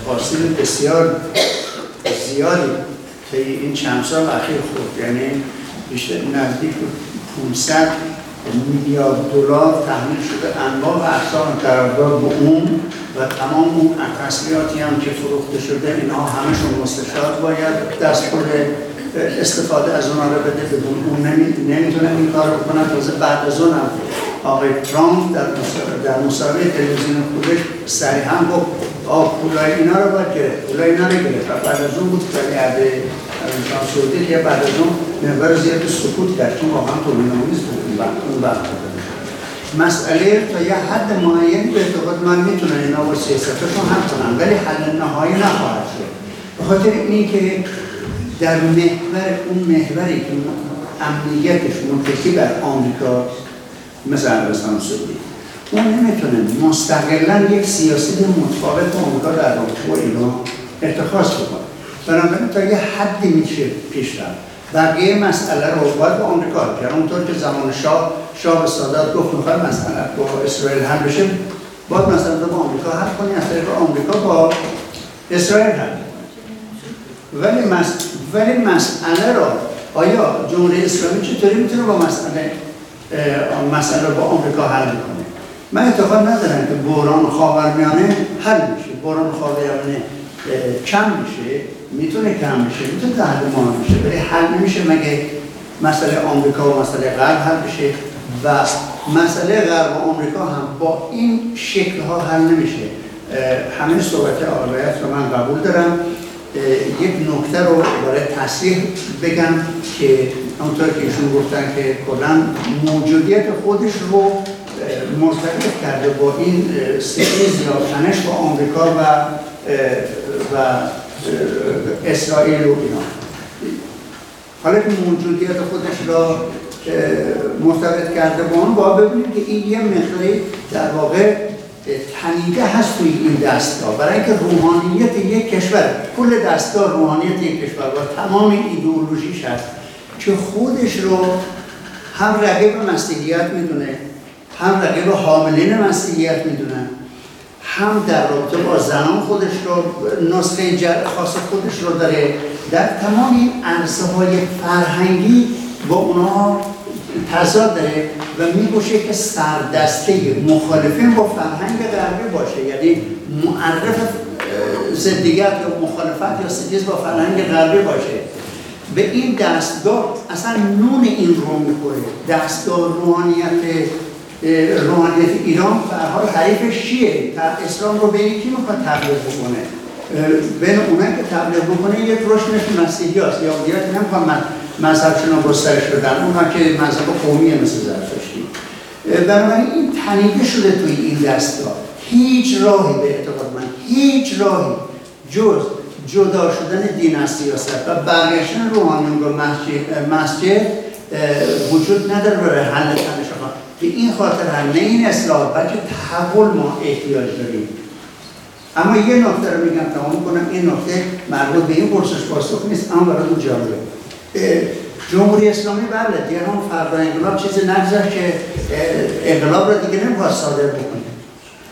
حاصل بسیار زیادی که این چند سال اخیر خود یعنی بیشتر نزدیک 500 میلیارد دلار تحمیل شده. انواع و اقسام قرارداد به اون و تمام اون تسلیحاتی هم که فروخته شده اینها همشون مستشار باید دست استفاده از اونها رو بده. بدون اون نمی‌تونه این کار بکنن تازه بعد از اون هم آقای ترامپ در در مصاحبه تلویزیون خودش صریحا گفت آه پولای اینا رو باید گرفت. پولای اینا رو گرفت و بعد از اون بود که عربه سعودی که بعد از اون محور زیاد سکوت کرد. چون واقعا تومینامیز بود. اون وقت مسئله تا یه حد معین به اعتقاد من می‌تونن اینا با سیاستشون حل کنن ولی حل نهایی نخواهد شد. به خاطر اینکه در محور اون محوری که امنیتش متکی بر آمریکا مثل عربستان سعودی اون نمی‌تونه مستقلا یک سیاست متفاوت آمریکا در رابطه با ایران اتخاذ بکنه. بنابراین تا یه حدی میشه پیش رفت. بقیه مسئله رو باید با آمریکا کرد. اونطور که زمان شاه شاه سادات گفت می‌خواد مسئله با اسرائیل حل بشه باید مثلا با آمریکا حل کنی. از طریق آمریکا با اسرائیل حل ولی مس... ولی مسئله را آیا جمهوری اسلامی چطوری می‌تونه با مسئله مسئله با آمریکا حل کنه من اعتقاد ندارم که بحران خاورمیانه حل میشه. بحران خاورمیانه کم میشه. می‌تونه کم میشه می‌تونه ما میشه ولی حل نمیشه مگه مسئله آمریکا و مسئله غرب حل بشه؟ و مسئله غرب و آمریکا هم با این شکل ها حل نمیشه. همه صحبت آقایت رو من قبول دارم. یک نکته رو برای تصریح بگم که اونطور که ایشون گفتن که کلا موجودیت خودش رو مرتبط کرده با این ستیز یا با آمریکا و و اسرائیل و اینا. حالا که موجودیت خودش را مرتبط کرده با اون با ببینید که این یه مقداری در واقع تنیده هست توی این دستگاه. برای اینکه روحانیت یک کشور کل دستگاه روحانیت یک کشور با تمام ایدئولوژیش هست که خودش رو هم رقیب مسیحیت می‌دونه هم رقیب حاملین مسیحیت می‌دونن هم در رابطه با زنان خودش رو نسخه خاص خودش رو داره. در تمام این عرصه های فرهنگی با اونها تضاد داره و میگوشه که سردسته مخالفین با فرهنگ غربی باشه. یعنی معرف زدیت یا مخالفت یا ستیز با فرهنگ غربی باشه. به این دستگاه اصلا نون این رو می‌خوره. دستگاه روحانیت روحانیت ایران به حال حریف شیعه اسلام رو به کی می‌خواد تبلیغ بکنه؟ بین اونا که تبلیغ بکنه یک روشنش مسیحی هست. یا دیگه نمی‌خوام مذهبشون رو گسترش بدن. اونا که مذهب قومی مثل زرتشتی بنابراین این تنیده شده توی این دستگاه. هیچ راهی به اعتقاد من هیچ راهی جز جدا شدن دین از سیاست و برگشتن روحانیون به مسجد, مسجد وجود نداره برای حل به این خاطر هم نه این اصلاح بلکه تحول ما احتیاج داریم. اما یه نکته رو میگم تمام کنم این نکته مربوط به این پرسش پاسخ نیست اما برای جالبه. جمهوری اسلامی بله دیگه فردا انقلاب چیزی نگذاشت که انقلاب رو دیگه نمی‌خواد صادر بکنه.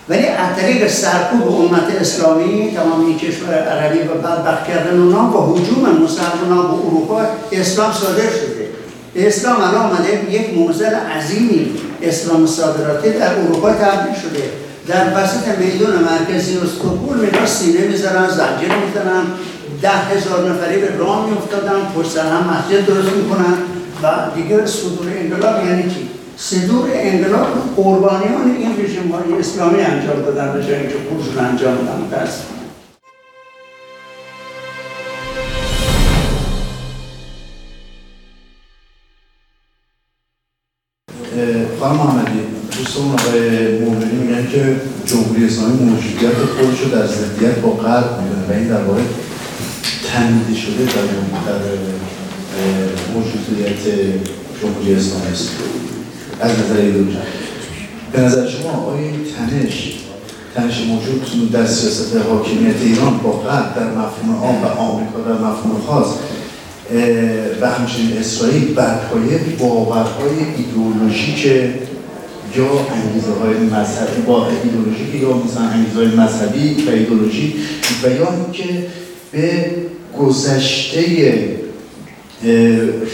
ولی از سرکوب امت اسلامی تمام این کشور عربی و بدبخت کردن اونا با حجوم مسلمان به اروپا اسلام صادر شده. اسلام الان آمده یک موزل عظیمی. اسلام صادراتی در اروپا تبدیل شده. در وسط میدون مرکزی استکهلم اینا سینه می‌ذارن زنجیر می‌زنن. ده هزار نفری به راه میافتادن پشت هم مسجد درست می‌کنن. و دیگه صدور انقلاب یعنی چی؟ صدور انقلاب قربانیان این رژیم اسلامی انجام دادن به جایی که خودشون انجام دادن خانم محمدی دوستان آقای مومنی میگن که جمهوری اسلامی موجودیت خودش رو در ضدیت با غرب می‌دونه و این در واقع تنیده شده در موجودیت جمهوری اسلامی است. از نظر ایدئولوژی به نظر شما آیا این تنش تنش موجود در سیاست حاکمیت ایران با غرب در مفهوم عام و آمریکا در مفهوم خاص و همچنین اسرائیل بر پایه باورهای ایدئولوژیک یا انگیزه های مذهبی با ایدئولوژیک یا مثلا انگیزه های مذهبی و ایدئولوژی و یا اینکه به گذشته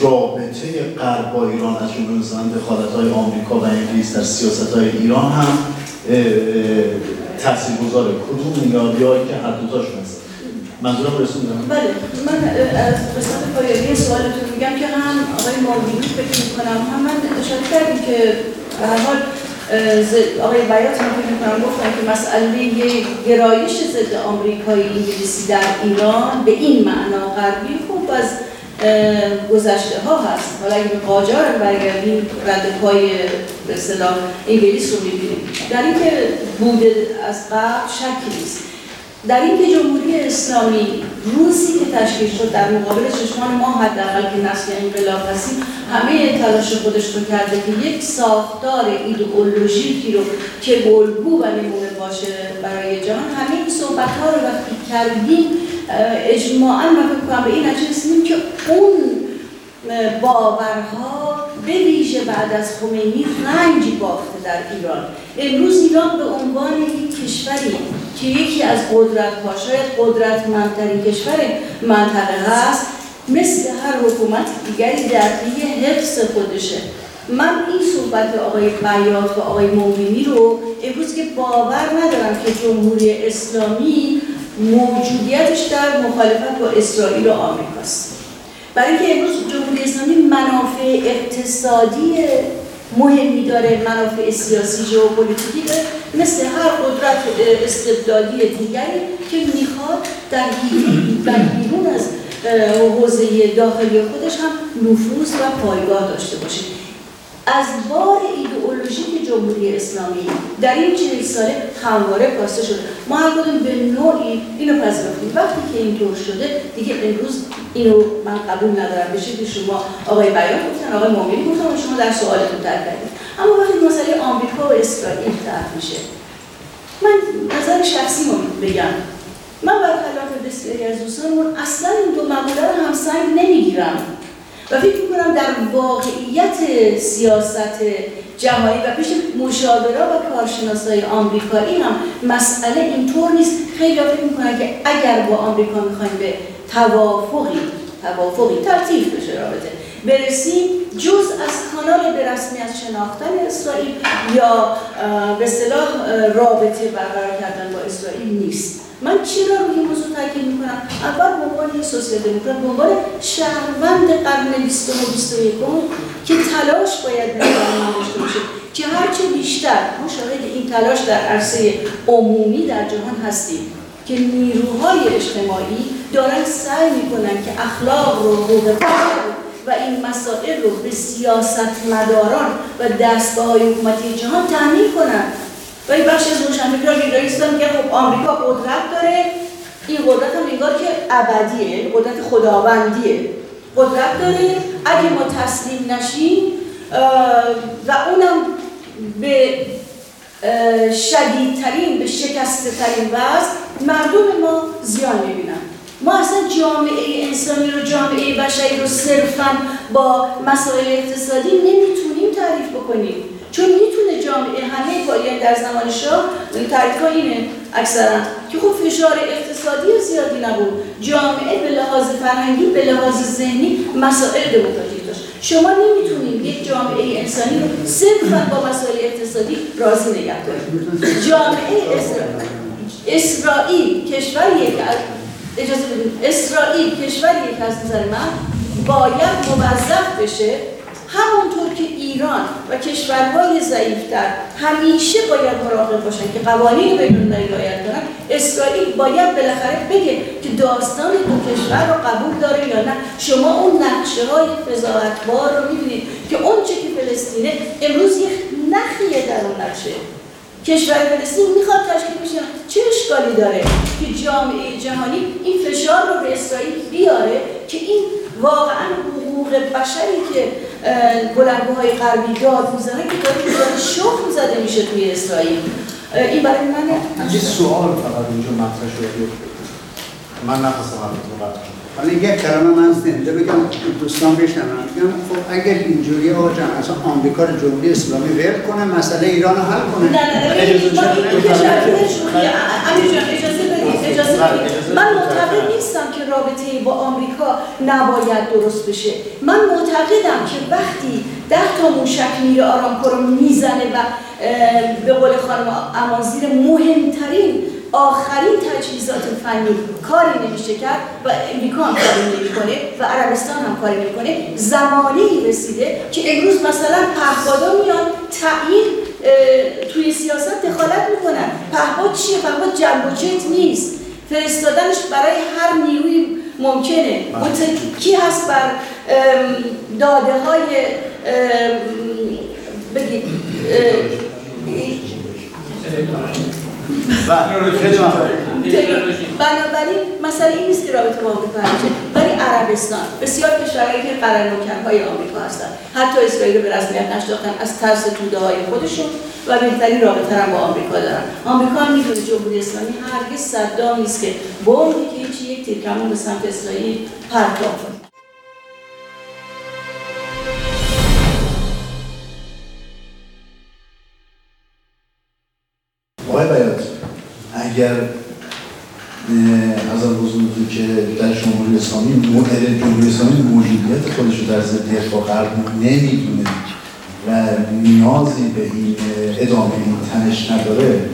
رابطه غرب با ایران از جمله مثلا دخالت های آمریکا و انگلیس در سیاست های ایران هم تاثیرگذار کدوم یا یا که هر دوتاشون هست منظورم رسوندم. بله من از قسمت پایانی سوالتون میگم که هم آقای ماویدی فکر می‌کنم هم من اشاره کردیم که به هر حال آقای بیات من فکر می‌کنم گفتن که مسئله گرایش ضد آمریکایی انگلیسی در ایران به این معنا غربی خوب از گذشته ها هست. حالا اگه به قاجار برگردیم رد پای به اصطلاح انگلیس رو می‌بینیم. در اینکه بوده از قبل شکی نیست. در اینکه جمهوری اسلامی روزی که تشکیل شد در مقابل چشمان ما حداقل که نسل انقلاب هستیم همه تلاش خودش رو کرده که یک ساختار ایدئولوژیکی رو که گلگو و نمونه باشه برای جهان همه این صحبت ها رو وقتی کردیم اجماعا من فکر کنم به این نتیجه که اون باورها به ویژه بعد از خمینی رنجی بافته در ایران. امروز ایران به عنوان یک کشوری که یکی از قدرت ها شاید قدرتمندترین کشور منطقه هست مثل هر حکومت دیگری در پی حفظ خودشه. من این صحبت آقای قیاد و آقای مومنی رو امروز که باور ندارم که جمهوری اسلامی موجودیتش در مخالفت با اسرائیل و آمریکاست. برای اینکه امروز جمهوری اسلامی منافع اقتصادی مهمی داره منافع سیاسی ژئوپلیتیکی داره مثل هر قدرت استبدادی دیگری که می‌خواد در بیرون از حوزه داخلی خودش هم نفوذ و پایگاه داشته باشه. از بار ایدئولوژیک جمهوری اسلامی در این چهل ساله همواره کاسته شده. ما هر کدوم به نوعی اینو پذیرفتیم. وقتی که اینطور شده دیگه امروز اینو من قبول ندارم. به شکلی شما آقای بیان گفتن آقای مومنی گفتن و شما در سوالتون ترک کردید. اما وقتی مسئله آمریکا و اسرائیل طرح میشه من نظر شخصی رو بگم. من برخلاف بسیاری از دوستانمون اصلا این دو مقوله رو همسنگ نمی‌گیرم. و فکر می‌کنم در واقعیت سیاست جهانی و پیش مشاورا و کارشناسای آمریکایی هم مسئله اینطور نیست. خیلی فکر می‌کنن که اگر با آمریکا می‌خوایم به توافقی توافقی ترتیب بشه رابطه. برسیم جز از کانال به رسمیت شناختن اسرائیل یا به صلاح رابطه برقرار کردن با اسرائیل نیست. من چرا روی این موضوع تاکید می‌کنم؟ اول به عنوان سوسیال دموکرات به عنوان شهروند قرن 20 و 21 که تلاش باید داشته باشه که هرچه بیشتر ما شاهد این تلاش در عرصه عمومی در جهان هستیم که نیروهای اجتماعی دارن سعی می‌کنن که اخلاق رو حقوق و این مسائل رو به سیاست مداران و دستگاه های حکومتی جهان تعمین کنن. و این بخش از روشنفکران لیبرالی هستن که خب آمریکا قدرت داره. این قدرت هم انگار که ابدیه قدرت خداوندیه. قدرت داره. اگه ما تسلیم نشیم و اونم به شدیدترین به شکسته ترین وضع مردم ما زیان می‌بینن. ما اصلا جامعه انسانی رو جامعه بشری رو صرفا با مسائل اقتصادی نمی‌تونیم تعریف بکنیم. چون می‌تونه جامعه همه پایان در زمان شاه تعریف اینه اکثرا که خب فشار اقتصادی زیادی نبود. جامعه به لحاظ فرهنگی به لحاظ ذهنی مسائل دموکراتیک داشت. شما نمی‌تونید یک جامعه انسانی رو صرفا با مسائل اقتصادی راضی نگه دارید. جامعه اسرائیل کشوریه که اجازه بدید اسرائیل کشوریه که از نظر من باید موظف بشه همونطور که ایران و کشورهای ضعیفتر همیشه باید مراقب باشن که قوانین بین رعایت کنن اسرائیل باید بالاخره بگه که داستان دو کشور رو قبول داره یا نه. شما اون نقشه های فضاحتبار رو می‌بینید که اون چه که فلسطینه امروز یک نخیه در اون نقشه. کشور فلسطین می‌خواد تشکیل بشه. چه اشکالی داره که جامعه جهانی این فشار رو به اسرائیل بیاره که این واقعا حقوق بشری که بلندگوهای غربی داد می‌زنه که داره شخم زده میشه توی اسرائیل. این برای من یه سوال فقط اینجا مطرح شده. من نخواستم حالا یک کلمه من زنده بگم دوستان بشنون. میگم خب اگر اینجوری آقا جان اصلا آمریکا رو جمهوری اسلامی ول کنه مسئله ایران رو حل کنه. نه نه نه اجازه بدید اجازه بدید. من معتقد نیستم که رابطه با آمریکا نباید درست بشه. من معتقدم که وقتی ده تا موشک میره آرامکو رو می‌زنه و به قول خانم امانزیر مهمترین آخرین تجهیزات فنی کاری نمیشه کرد و امریکا هم کاری نمی‌کنه و عربستان هم کاری نمی‌کنه. زمانی رسیده که امروز مثلا پهپادا میان تعیین توی سیاست دخالت می‌کنن. پهپاد چیه؟ پهپاد جنب نیست. فرستادنش برای هر نیروی ممکنه. کی هست بر داده های بگید بنابراین مسئله این نیست که رابطه با آمریکا همیشه ولی عربستان بسیار کشورهایی که های آمریکا هستن حتی اسرائیل به رسمیت نشناختن از ترس توده های خودشون و بهترین رابطه هم با آمریکا دارن. آمریکا می‌دونه جمهوری اسلامی هرگز صدام نیست که بمبی که هیچی یک تیرکمون به سمت اسرائیل پرتاب کنه اگر از حضورتون که در جمهوری اسلامی جمهوری اسلامی موجودیت خودش رو در ضد با غرب نمی‌دونه و نیازی به این ادامه این تنش نداره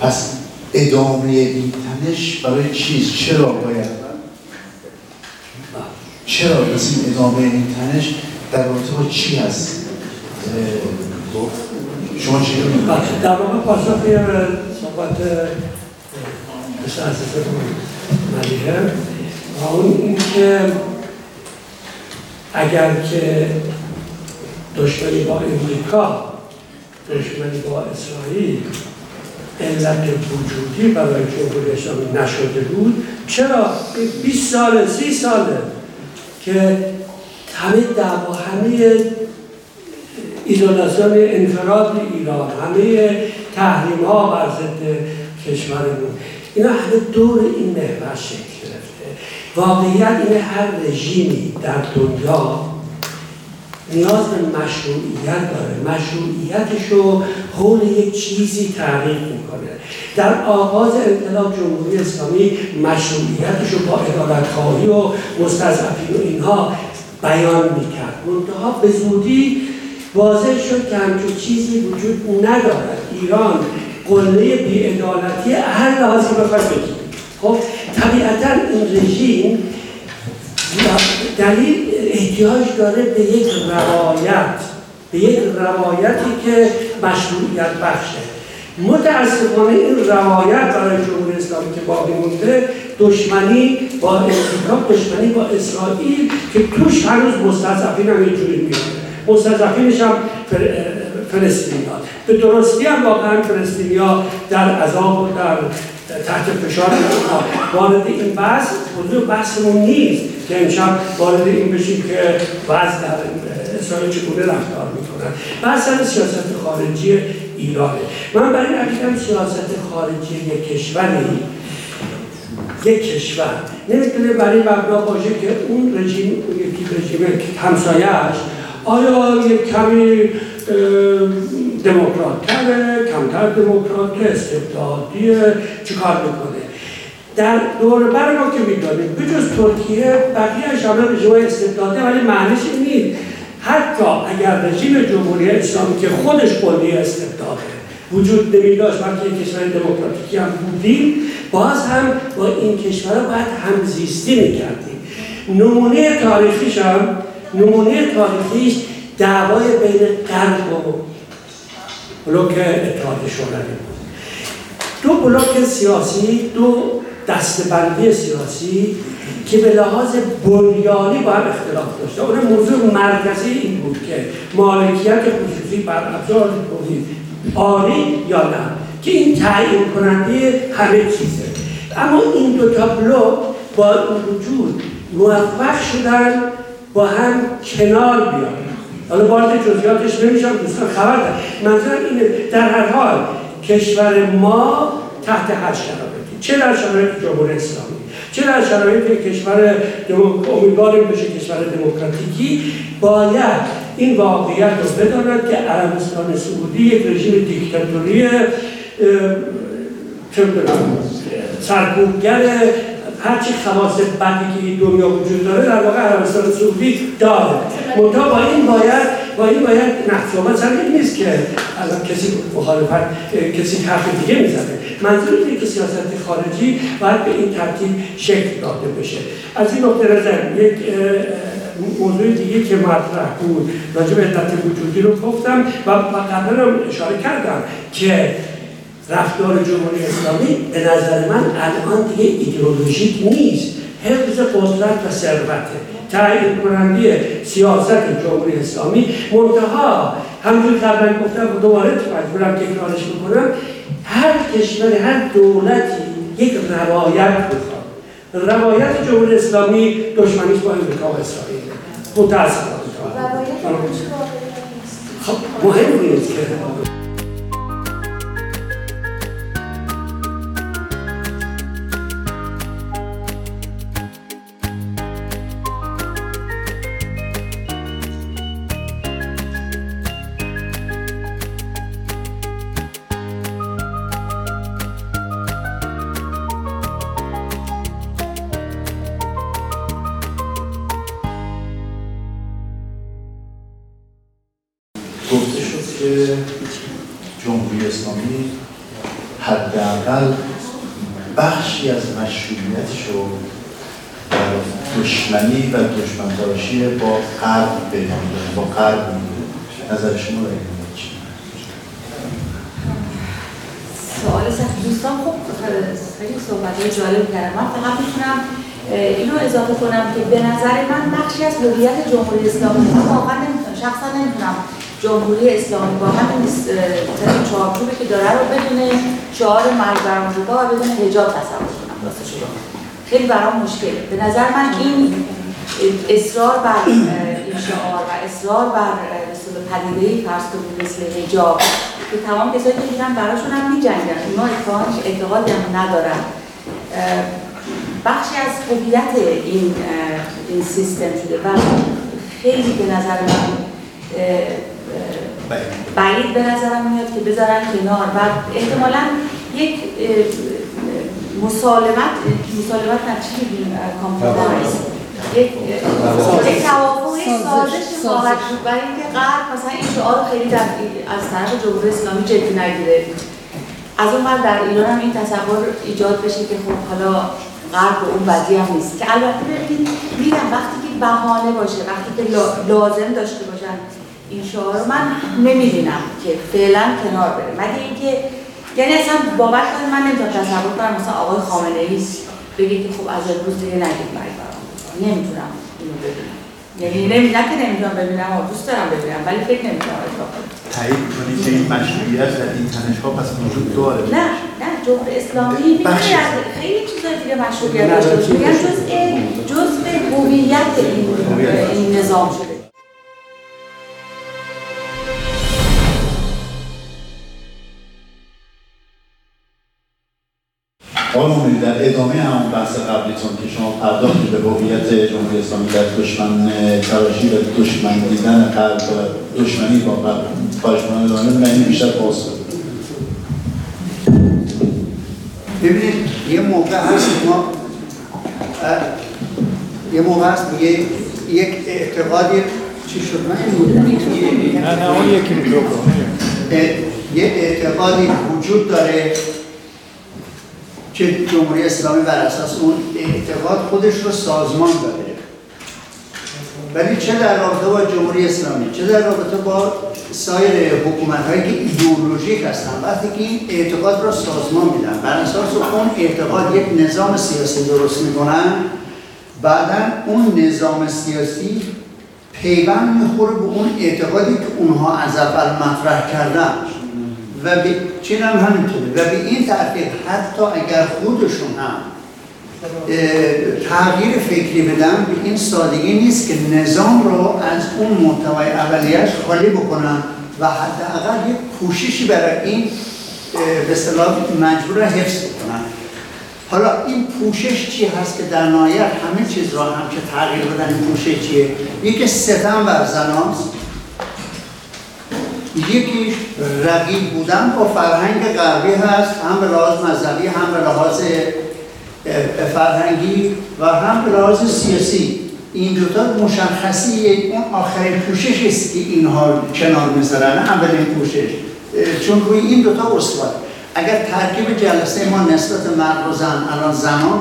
پس ادامه این تنش برای چیست؟ چرا باید؟ چرا پس این ادامه این تنش در رابطه با چی هست؟ شما چی در واقع پاسخ صحبت عزیزتون ملیه و اون این که اگر که دشمنی با امریکا دشمنی با اسرائیل علت وجودی برای جمهوری اسلامی نشده بود چرا؟ 20 ساله 30 ساله که همه دعوا همه ایزولاسیون انفراد ایران همه تحریم ها بر ضد کشورمون. اینا همه دور این محور شکل گرفته. واقعیت این هر رژیمی در دنیا نیاز به مشروعیت داره. مشروعیتش رو حول یک چیزی تعریف می‌کنه. در آغاز انقلاب جمهوری اسلامی مشروعیتش رو با ادالتخواهی و مستضعفین و اینها بیان می‌کرد. منتها به زودی واضح شد که همچون چیزی وجود ندارد. ایران قله بیعدالتی هر لحاظی بخواد بگیریم خب طبیعتا این رژیم دلیل احتیاج داره به یک روایت به یک روایتی که مشروعیت بخشه. متاسفانه این روایت برای جمهوری اسلامی که باقی مونده دشمنی با امریکا دشمنی با اسرائیل که توش هنوز مستضعفین هم اینجوری میاد مستضعفینش هم فلسطینی به درستی هم واقعا فلسطینی ها در عذاب و در تحت فشار وارد این بحث موضوع بحثمون نیست که امشب وارد این بشیم که وضع در اسرائیل چگونه رفتار می‌کنن بحث سیاست خارجی ایرانه. من برای این سیاست خارجی یک کشوری یک کشور. نمی‌تونه برای مبنا باشه که اون رژیم یکی رژیم همسایهش آیا یک کمی دموکرات تره کمتر دموکرات استبدادیه؟ چیکار می‌کنه؟ در دور بر ما که می‌دانیم بجز ترکیه بقیه همه رژیم استبداده ولی معنیش این نیست. حتی اگر رژیم جمهوری اسلامی که خودش قلی استبداده وجود نمی داشت بلکه کشور دموکراتیکی هم بودیم باز هم با این کشور باید همزیستی می‌کردیم. نمونه تاریخیش هم نمونه تاریخیش دعوای بین غرب و بلوک اتحاد شوروی بود. دو بلوک سیاسی دو دستبندی سیاسی که به لحاظ بنیانی با هم اختلاف داشته. اون موضوع مرکزی این بود که مالکیت خصوصی بر ابزار آری یا نه که این تعیین کننده همه چیزه. اما این دو تا بلوک با وجود موفق شدن با هم کنار بیان. حالا وارد جزئیاتش نمیشم دوستان خبر دارم منظورم اینه در هر حال کشور ما تحت هر شرایطی. چه در شرایط جمهوری اسلامی چه در شرایط کشور امیدواریم بشه کشور دموکراتیکی باید این واقعیت رو بداند که عربستان سعودی یک رژیم دیکتاتوری سرکوبگر هرچی خواص بدی که دنیا وجود داره در واقع عربستان سعودی داره. منتها با این باید با این باید سر این نیست که الان کسی مخالفت کسی حرف دیگه می‌زنه. منظور اینه که سیاست خارجی باید به این ترتیب شکل داده بشه. از این نقطه نظر یک موضوع دیگه که مطرح بود راجع به علت وجودی رو گفتم و قبلا هم اشاره کردم که رفتار جمهوری اسلامی به نظر من الان دیگه ایدئولوژیک نیست. حفظ قدرت و ثروته تعیین کننده سیاست جمهوری اسلامی. منتها همجور قبلا گفتم و دوباره مجبورم تکرارش بکنم هر کشور هر دولتی یک روایت بخواد روایت جمهوری اسلامی دشمنیش با امریکا و اسرائیل. متاسفانه. خب مهم نیست که در دشمنی و دشمنتاشی با قرب پیدا با قرب نظر شما رو سوال سخت. دوستان خب خیلی صحبت جالب کردم من فقط می‌تونم اینو اضافه کنم که به نظر من بخشی از هویت جمهوری اسلامی من واقعا نمی‌تونم شخصا نمی‌تونم جمهوری اسلامی با همین چارچوبی که داره رو بدون شعار مرگ بر آمریکا و بدون حجاب تصور کنم. راستش رو خیلی برام مشکله به نظر من این اصرار بر این و اصرار بر مثل پدیده فرض کنید مثل حجاب که تمام کسایی که میرن براشون هم میجنگن. اونا اتفاقا اعتقادی هم ندارن. بخشی از هویت این این سیستم شده و خیلی به نظر من بعید به نظرم میاد که بذارن کنار. و احتمالا یک مسالمت مسالمت نه چی بگیم کامپرومایز یک توافق سازش. خواهد بود برای اینکه غرب مثلا این شعار خیلی در از طرف جمهوری اسلامی جدی نگیره. از اون در ایران هم این تصور ایجاد بشه که خب حالا غرب اون بدی هم نیست. که البته ببینید میرم وقتی که بهانه باشه وقتی که لازم داشته باشن این شعار من نمی‌بینم که فعلا کنار بره. مگه اینکه یعنی اصلا باور کنید من نمی‌تونم تصور کنم مثلا آقای خامنه ای بگه که خب از امروز دیگه نگید مرگ برام نمی‌تونم اینو ببینم. یعنی نمی نه که نمی‌تونم ببینم و دوست دارم ببینم ولی فکر نمی‌تونم اجرا کنم. تایید کنید که این مشروعیت در این تنش‌ها پس وجود داره؟ نه نه جمهوری اسلامی میگه خیلی چیزا دیگه مشروعیت داشته میگن جزء جزء هویت. این نظام شده. مومنی در ادامه همون بحث قبلیتون که شما پرداختی به هویت جمهوری اسلامی در دشمن تراشی و دشمن دیدن قلب و دشمنی با قلب. خواهش کنم ادامه. من اینو بیشتر باز ببینید یه موقع هست ما یه موقع هست یه یک اعتقادی چی شد؟ من این بود. نه نه اون یکی اه، یه اعتقادی وجود داره که جمهوری اسلامی بر اساس اون اعتقاد خودش رو سازمان داده ولی چه در رابطه با جمهوری اسلامی؟ چه در رابطه با سایر حکومت هایی که ایدئولوژیک هستن؟ وقتی که این اعتقاد رو سازمان میدن بر اساس اون اعتقاد یک نظام سیاسی درست می‌کنن بعدا اون نظام سیاسی پیوند می‌خوره به اون اعتقادی که اونها از اول مطرح کردن. و به چین هم همینطوره. و به این ترتیب حتی اگر خودشون هم تغییر فکری بدن به این سادگی نیست که نظام رو از اون محتوای اولیش خالی بکنن و حداقل یک کوششی برای این به اصطلاح مجبور حفظ بکنن. حالا این پوشش چی هست که در نهایت همه چیز را هم که تغییر بدن این پوشش چیه؟ یکی ستم بر زناست یکیش رقیب بودن با فرهنگ غربی هست هم به لحاظ مذهبی هم به لحاظ فرهنگی و هم به لحاظ سیاسی. این دوتا مشخصی اون آخرین پوشش است که اینها کنار می‌ذارن اولین پوشش چون روی این دوتا استوار. اگر ترکیب جلسه ما نسبت مرد و زن الان زنان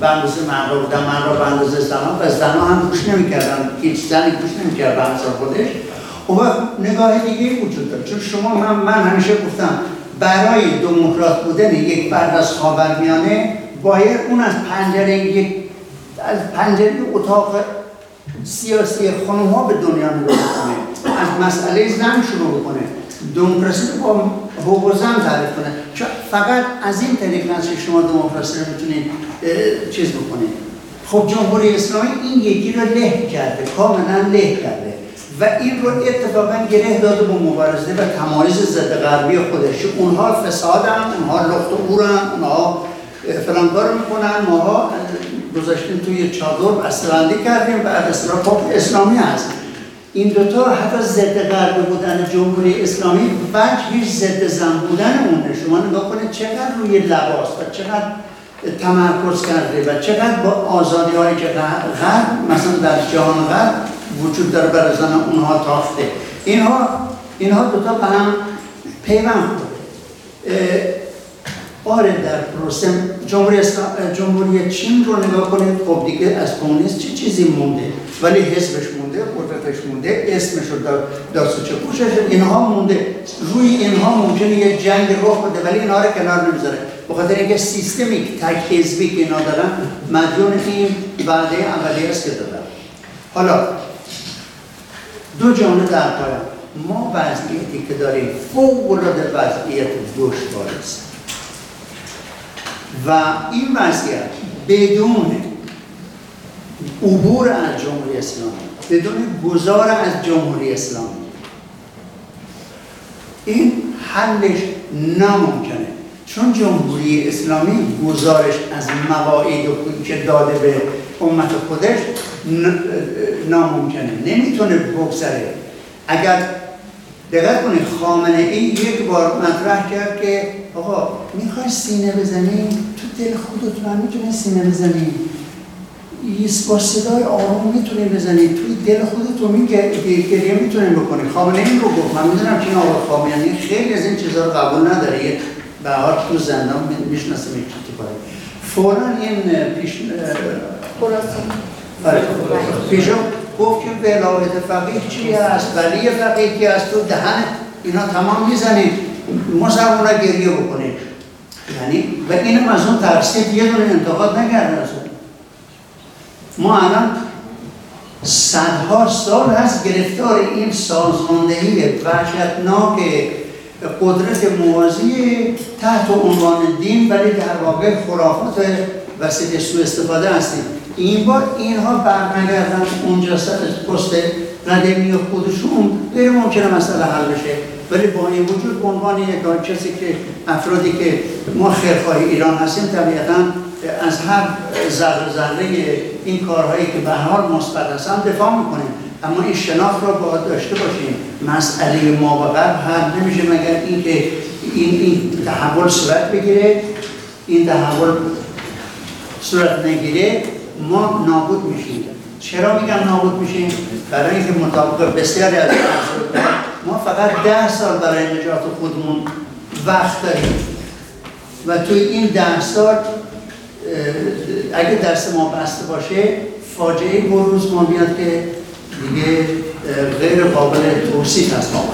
به اندازه مرد بودن مرد به اندازه زنان و زنان هم گوش نمی‌کردن هیچ زنی گوش نمی‌کرد به خودش. و وقت نگاه دیگه وجود داره. چون شما من, من همیشه گفتم برای دموکرات بودن یک فرد از خاورمیانه باید اون از پنجره یک از پنجره اتاق سیاسی خانم ها به دنیا نگاه کنه از مسئله زن شروع بکنه. دموکراسی رو با حقوق زن تعریف کنه. چون فقط از این طریق است که شما دموکراسی رو می‌تونید چیز بکنید. خب جمهوری اسلامی این یکی رو له کرده کاملا له کرده. و این رو اتفاقا گره داده با مبارزه و تمایز ضد غربی خودش. اونها فسادن اونها لخت و اورن اونها فلان کار می‌کنن. ماها گذاشتیم توی چادر بسته‌بندی کردیم اصطلاح خب اسلامی هست. این دوتا حتی ضد غربی بودن جمهوری اسلامی وجهش ضد زن بودن اونه شما نگاه کنید چقدر روی لباس و چقدر تمرکز کرده و چقدر با آزادی هایی که غرب مثلا در جهان غرب وجود داره برای زن اونها تافته. اینها اینها دوتا به هم پیوند آره در پروسه جمهوری, جمهوری چین رو نگاه کنید خب دیگه از کمونیست چه چیزی مونده؟ ولی حزبش مونده قدرتش مونده اسمش رو دار دارسوچه پوشش اینها مونده. روی اینها ممکنه یه جنگ رخ بده ولی اینها رو کنار نمی‌ذاره. به خاطر اینکه سیستمی تک حزبی که اینا دارن مدیون این وعده اولیه است که دادن. حالا دو جمله در پایان ما وضعیتی که داریم فوق العاده وضعیت دشوار است و این وضعیت بدون عبور از جمهوری اسلامی بدون گذار از جمهوری اسلامی این حلش ناممکنه. چون جمهوری اسلامی گزارش از مواعید که داده به امت خودش ناممکنه. نمی‌تونه بگذره. اگر دقت کنید خامنه ای یک بار مطرح کرد که آقا می‌خوای سینه بزنی؟ تو دل خودت هم می‌تونی سینه بزنی. با صدای آروم می‌تونی بزنی. توی دل خودت رو گریه می‌تونی بکنی. خامنه این رو گفت. من می‌دونم که این آقا خامنه‌ای خیلی از این چیزها رو قبول نداره. یه به تو زندان می‌شناسه میشه فورا این پیش آره. پیشو گفت که ولایت فقیه چی هست ولی فقیه کی هست تو دهن اینا تمام می‌زنید مسلمان را گریه بکنید یعنی و اینم از اون ترسید یه دونه انتقاد اون. ما الان صدها سال هست گرفتار این سازماندهی وحشتناک قدرت موازی تحت عنوان دین ولی در واقع خرافات وسیله سوء استفاده هستیم. این بار اینها برنگردن اونجا سر پست قدمی خودشون غیر ممکنه مسئله حل بشه. ولی با این وجود به عنوان یک کسی که افرادی که ما خیرخواه ایران هستیم طبیعتا از هر ذره ذره این کارهایی که به حال مثبت هستن دفاع می‌کنیم. اما این شناخت را باید داشته باشیم. مسئله ما و غرب حل نمیشه مگر اینکه این این تحول صورت بگیره این تحول صورت نگیره. ما نابود میشیم. چرا میگم نابود میشیم؟ برای اینکه مطابق بسیاری از ما فقط ده سال برای نجات خودمون وقت داریم. و توی این ده سال اگه درس ما بسته باشه فاجعه بروز ما میاد که دیگه غیر قابل توصیف هست ما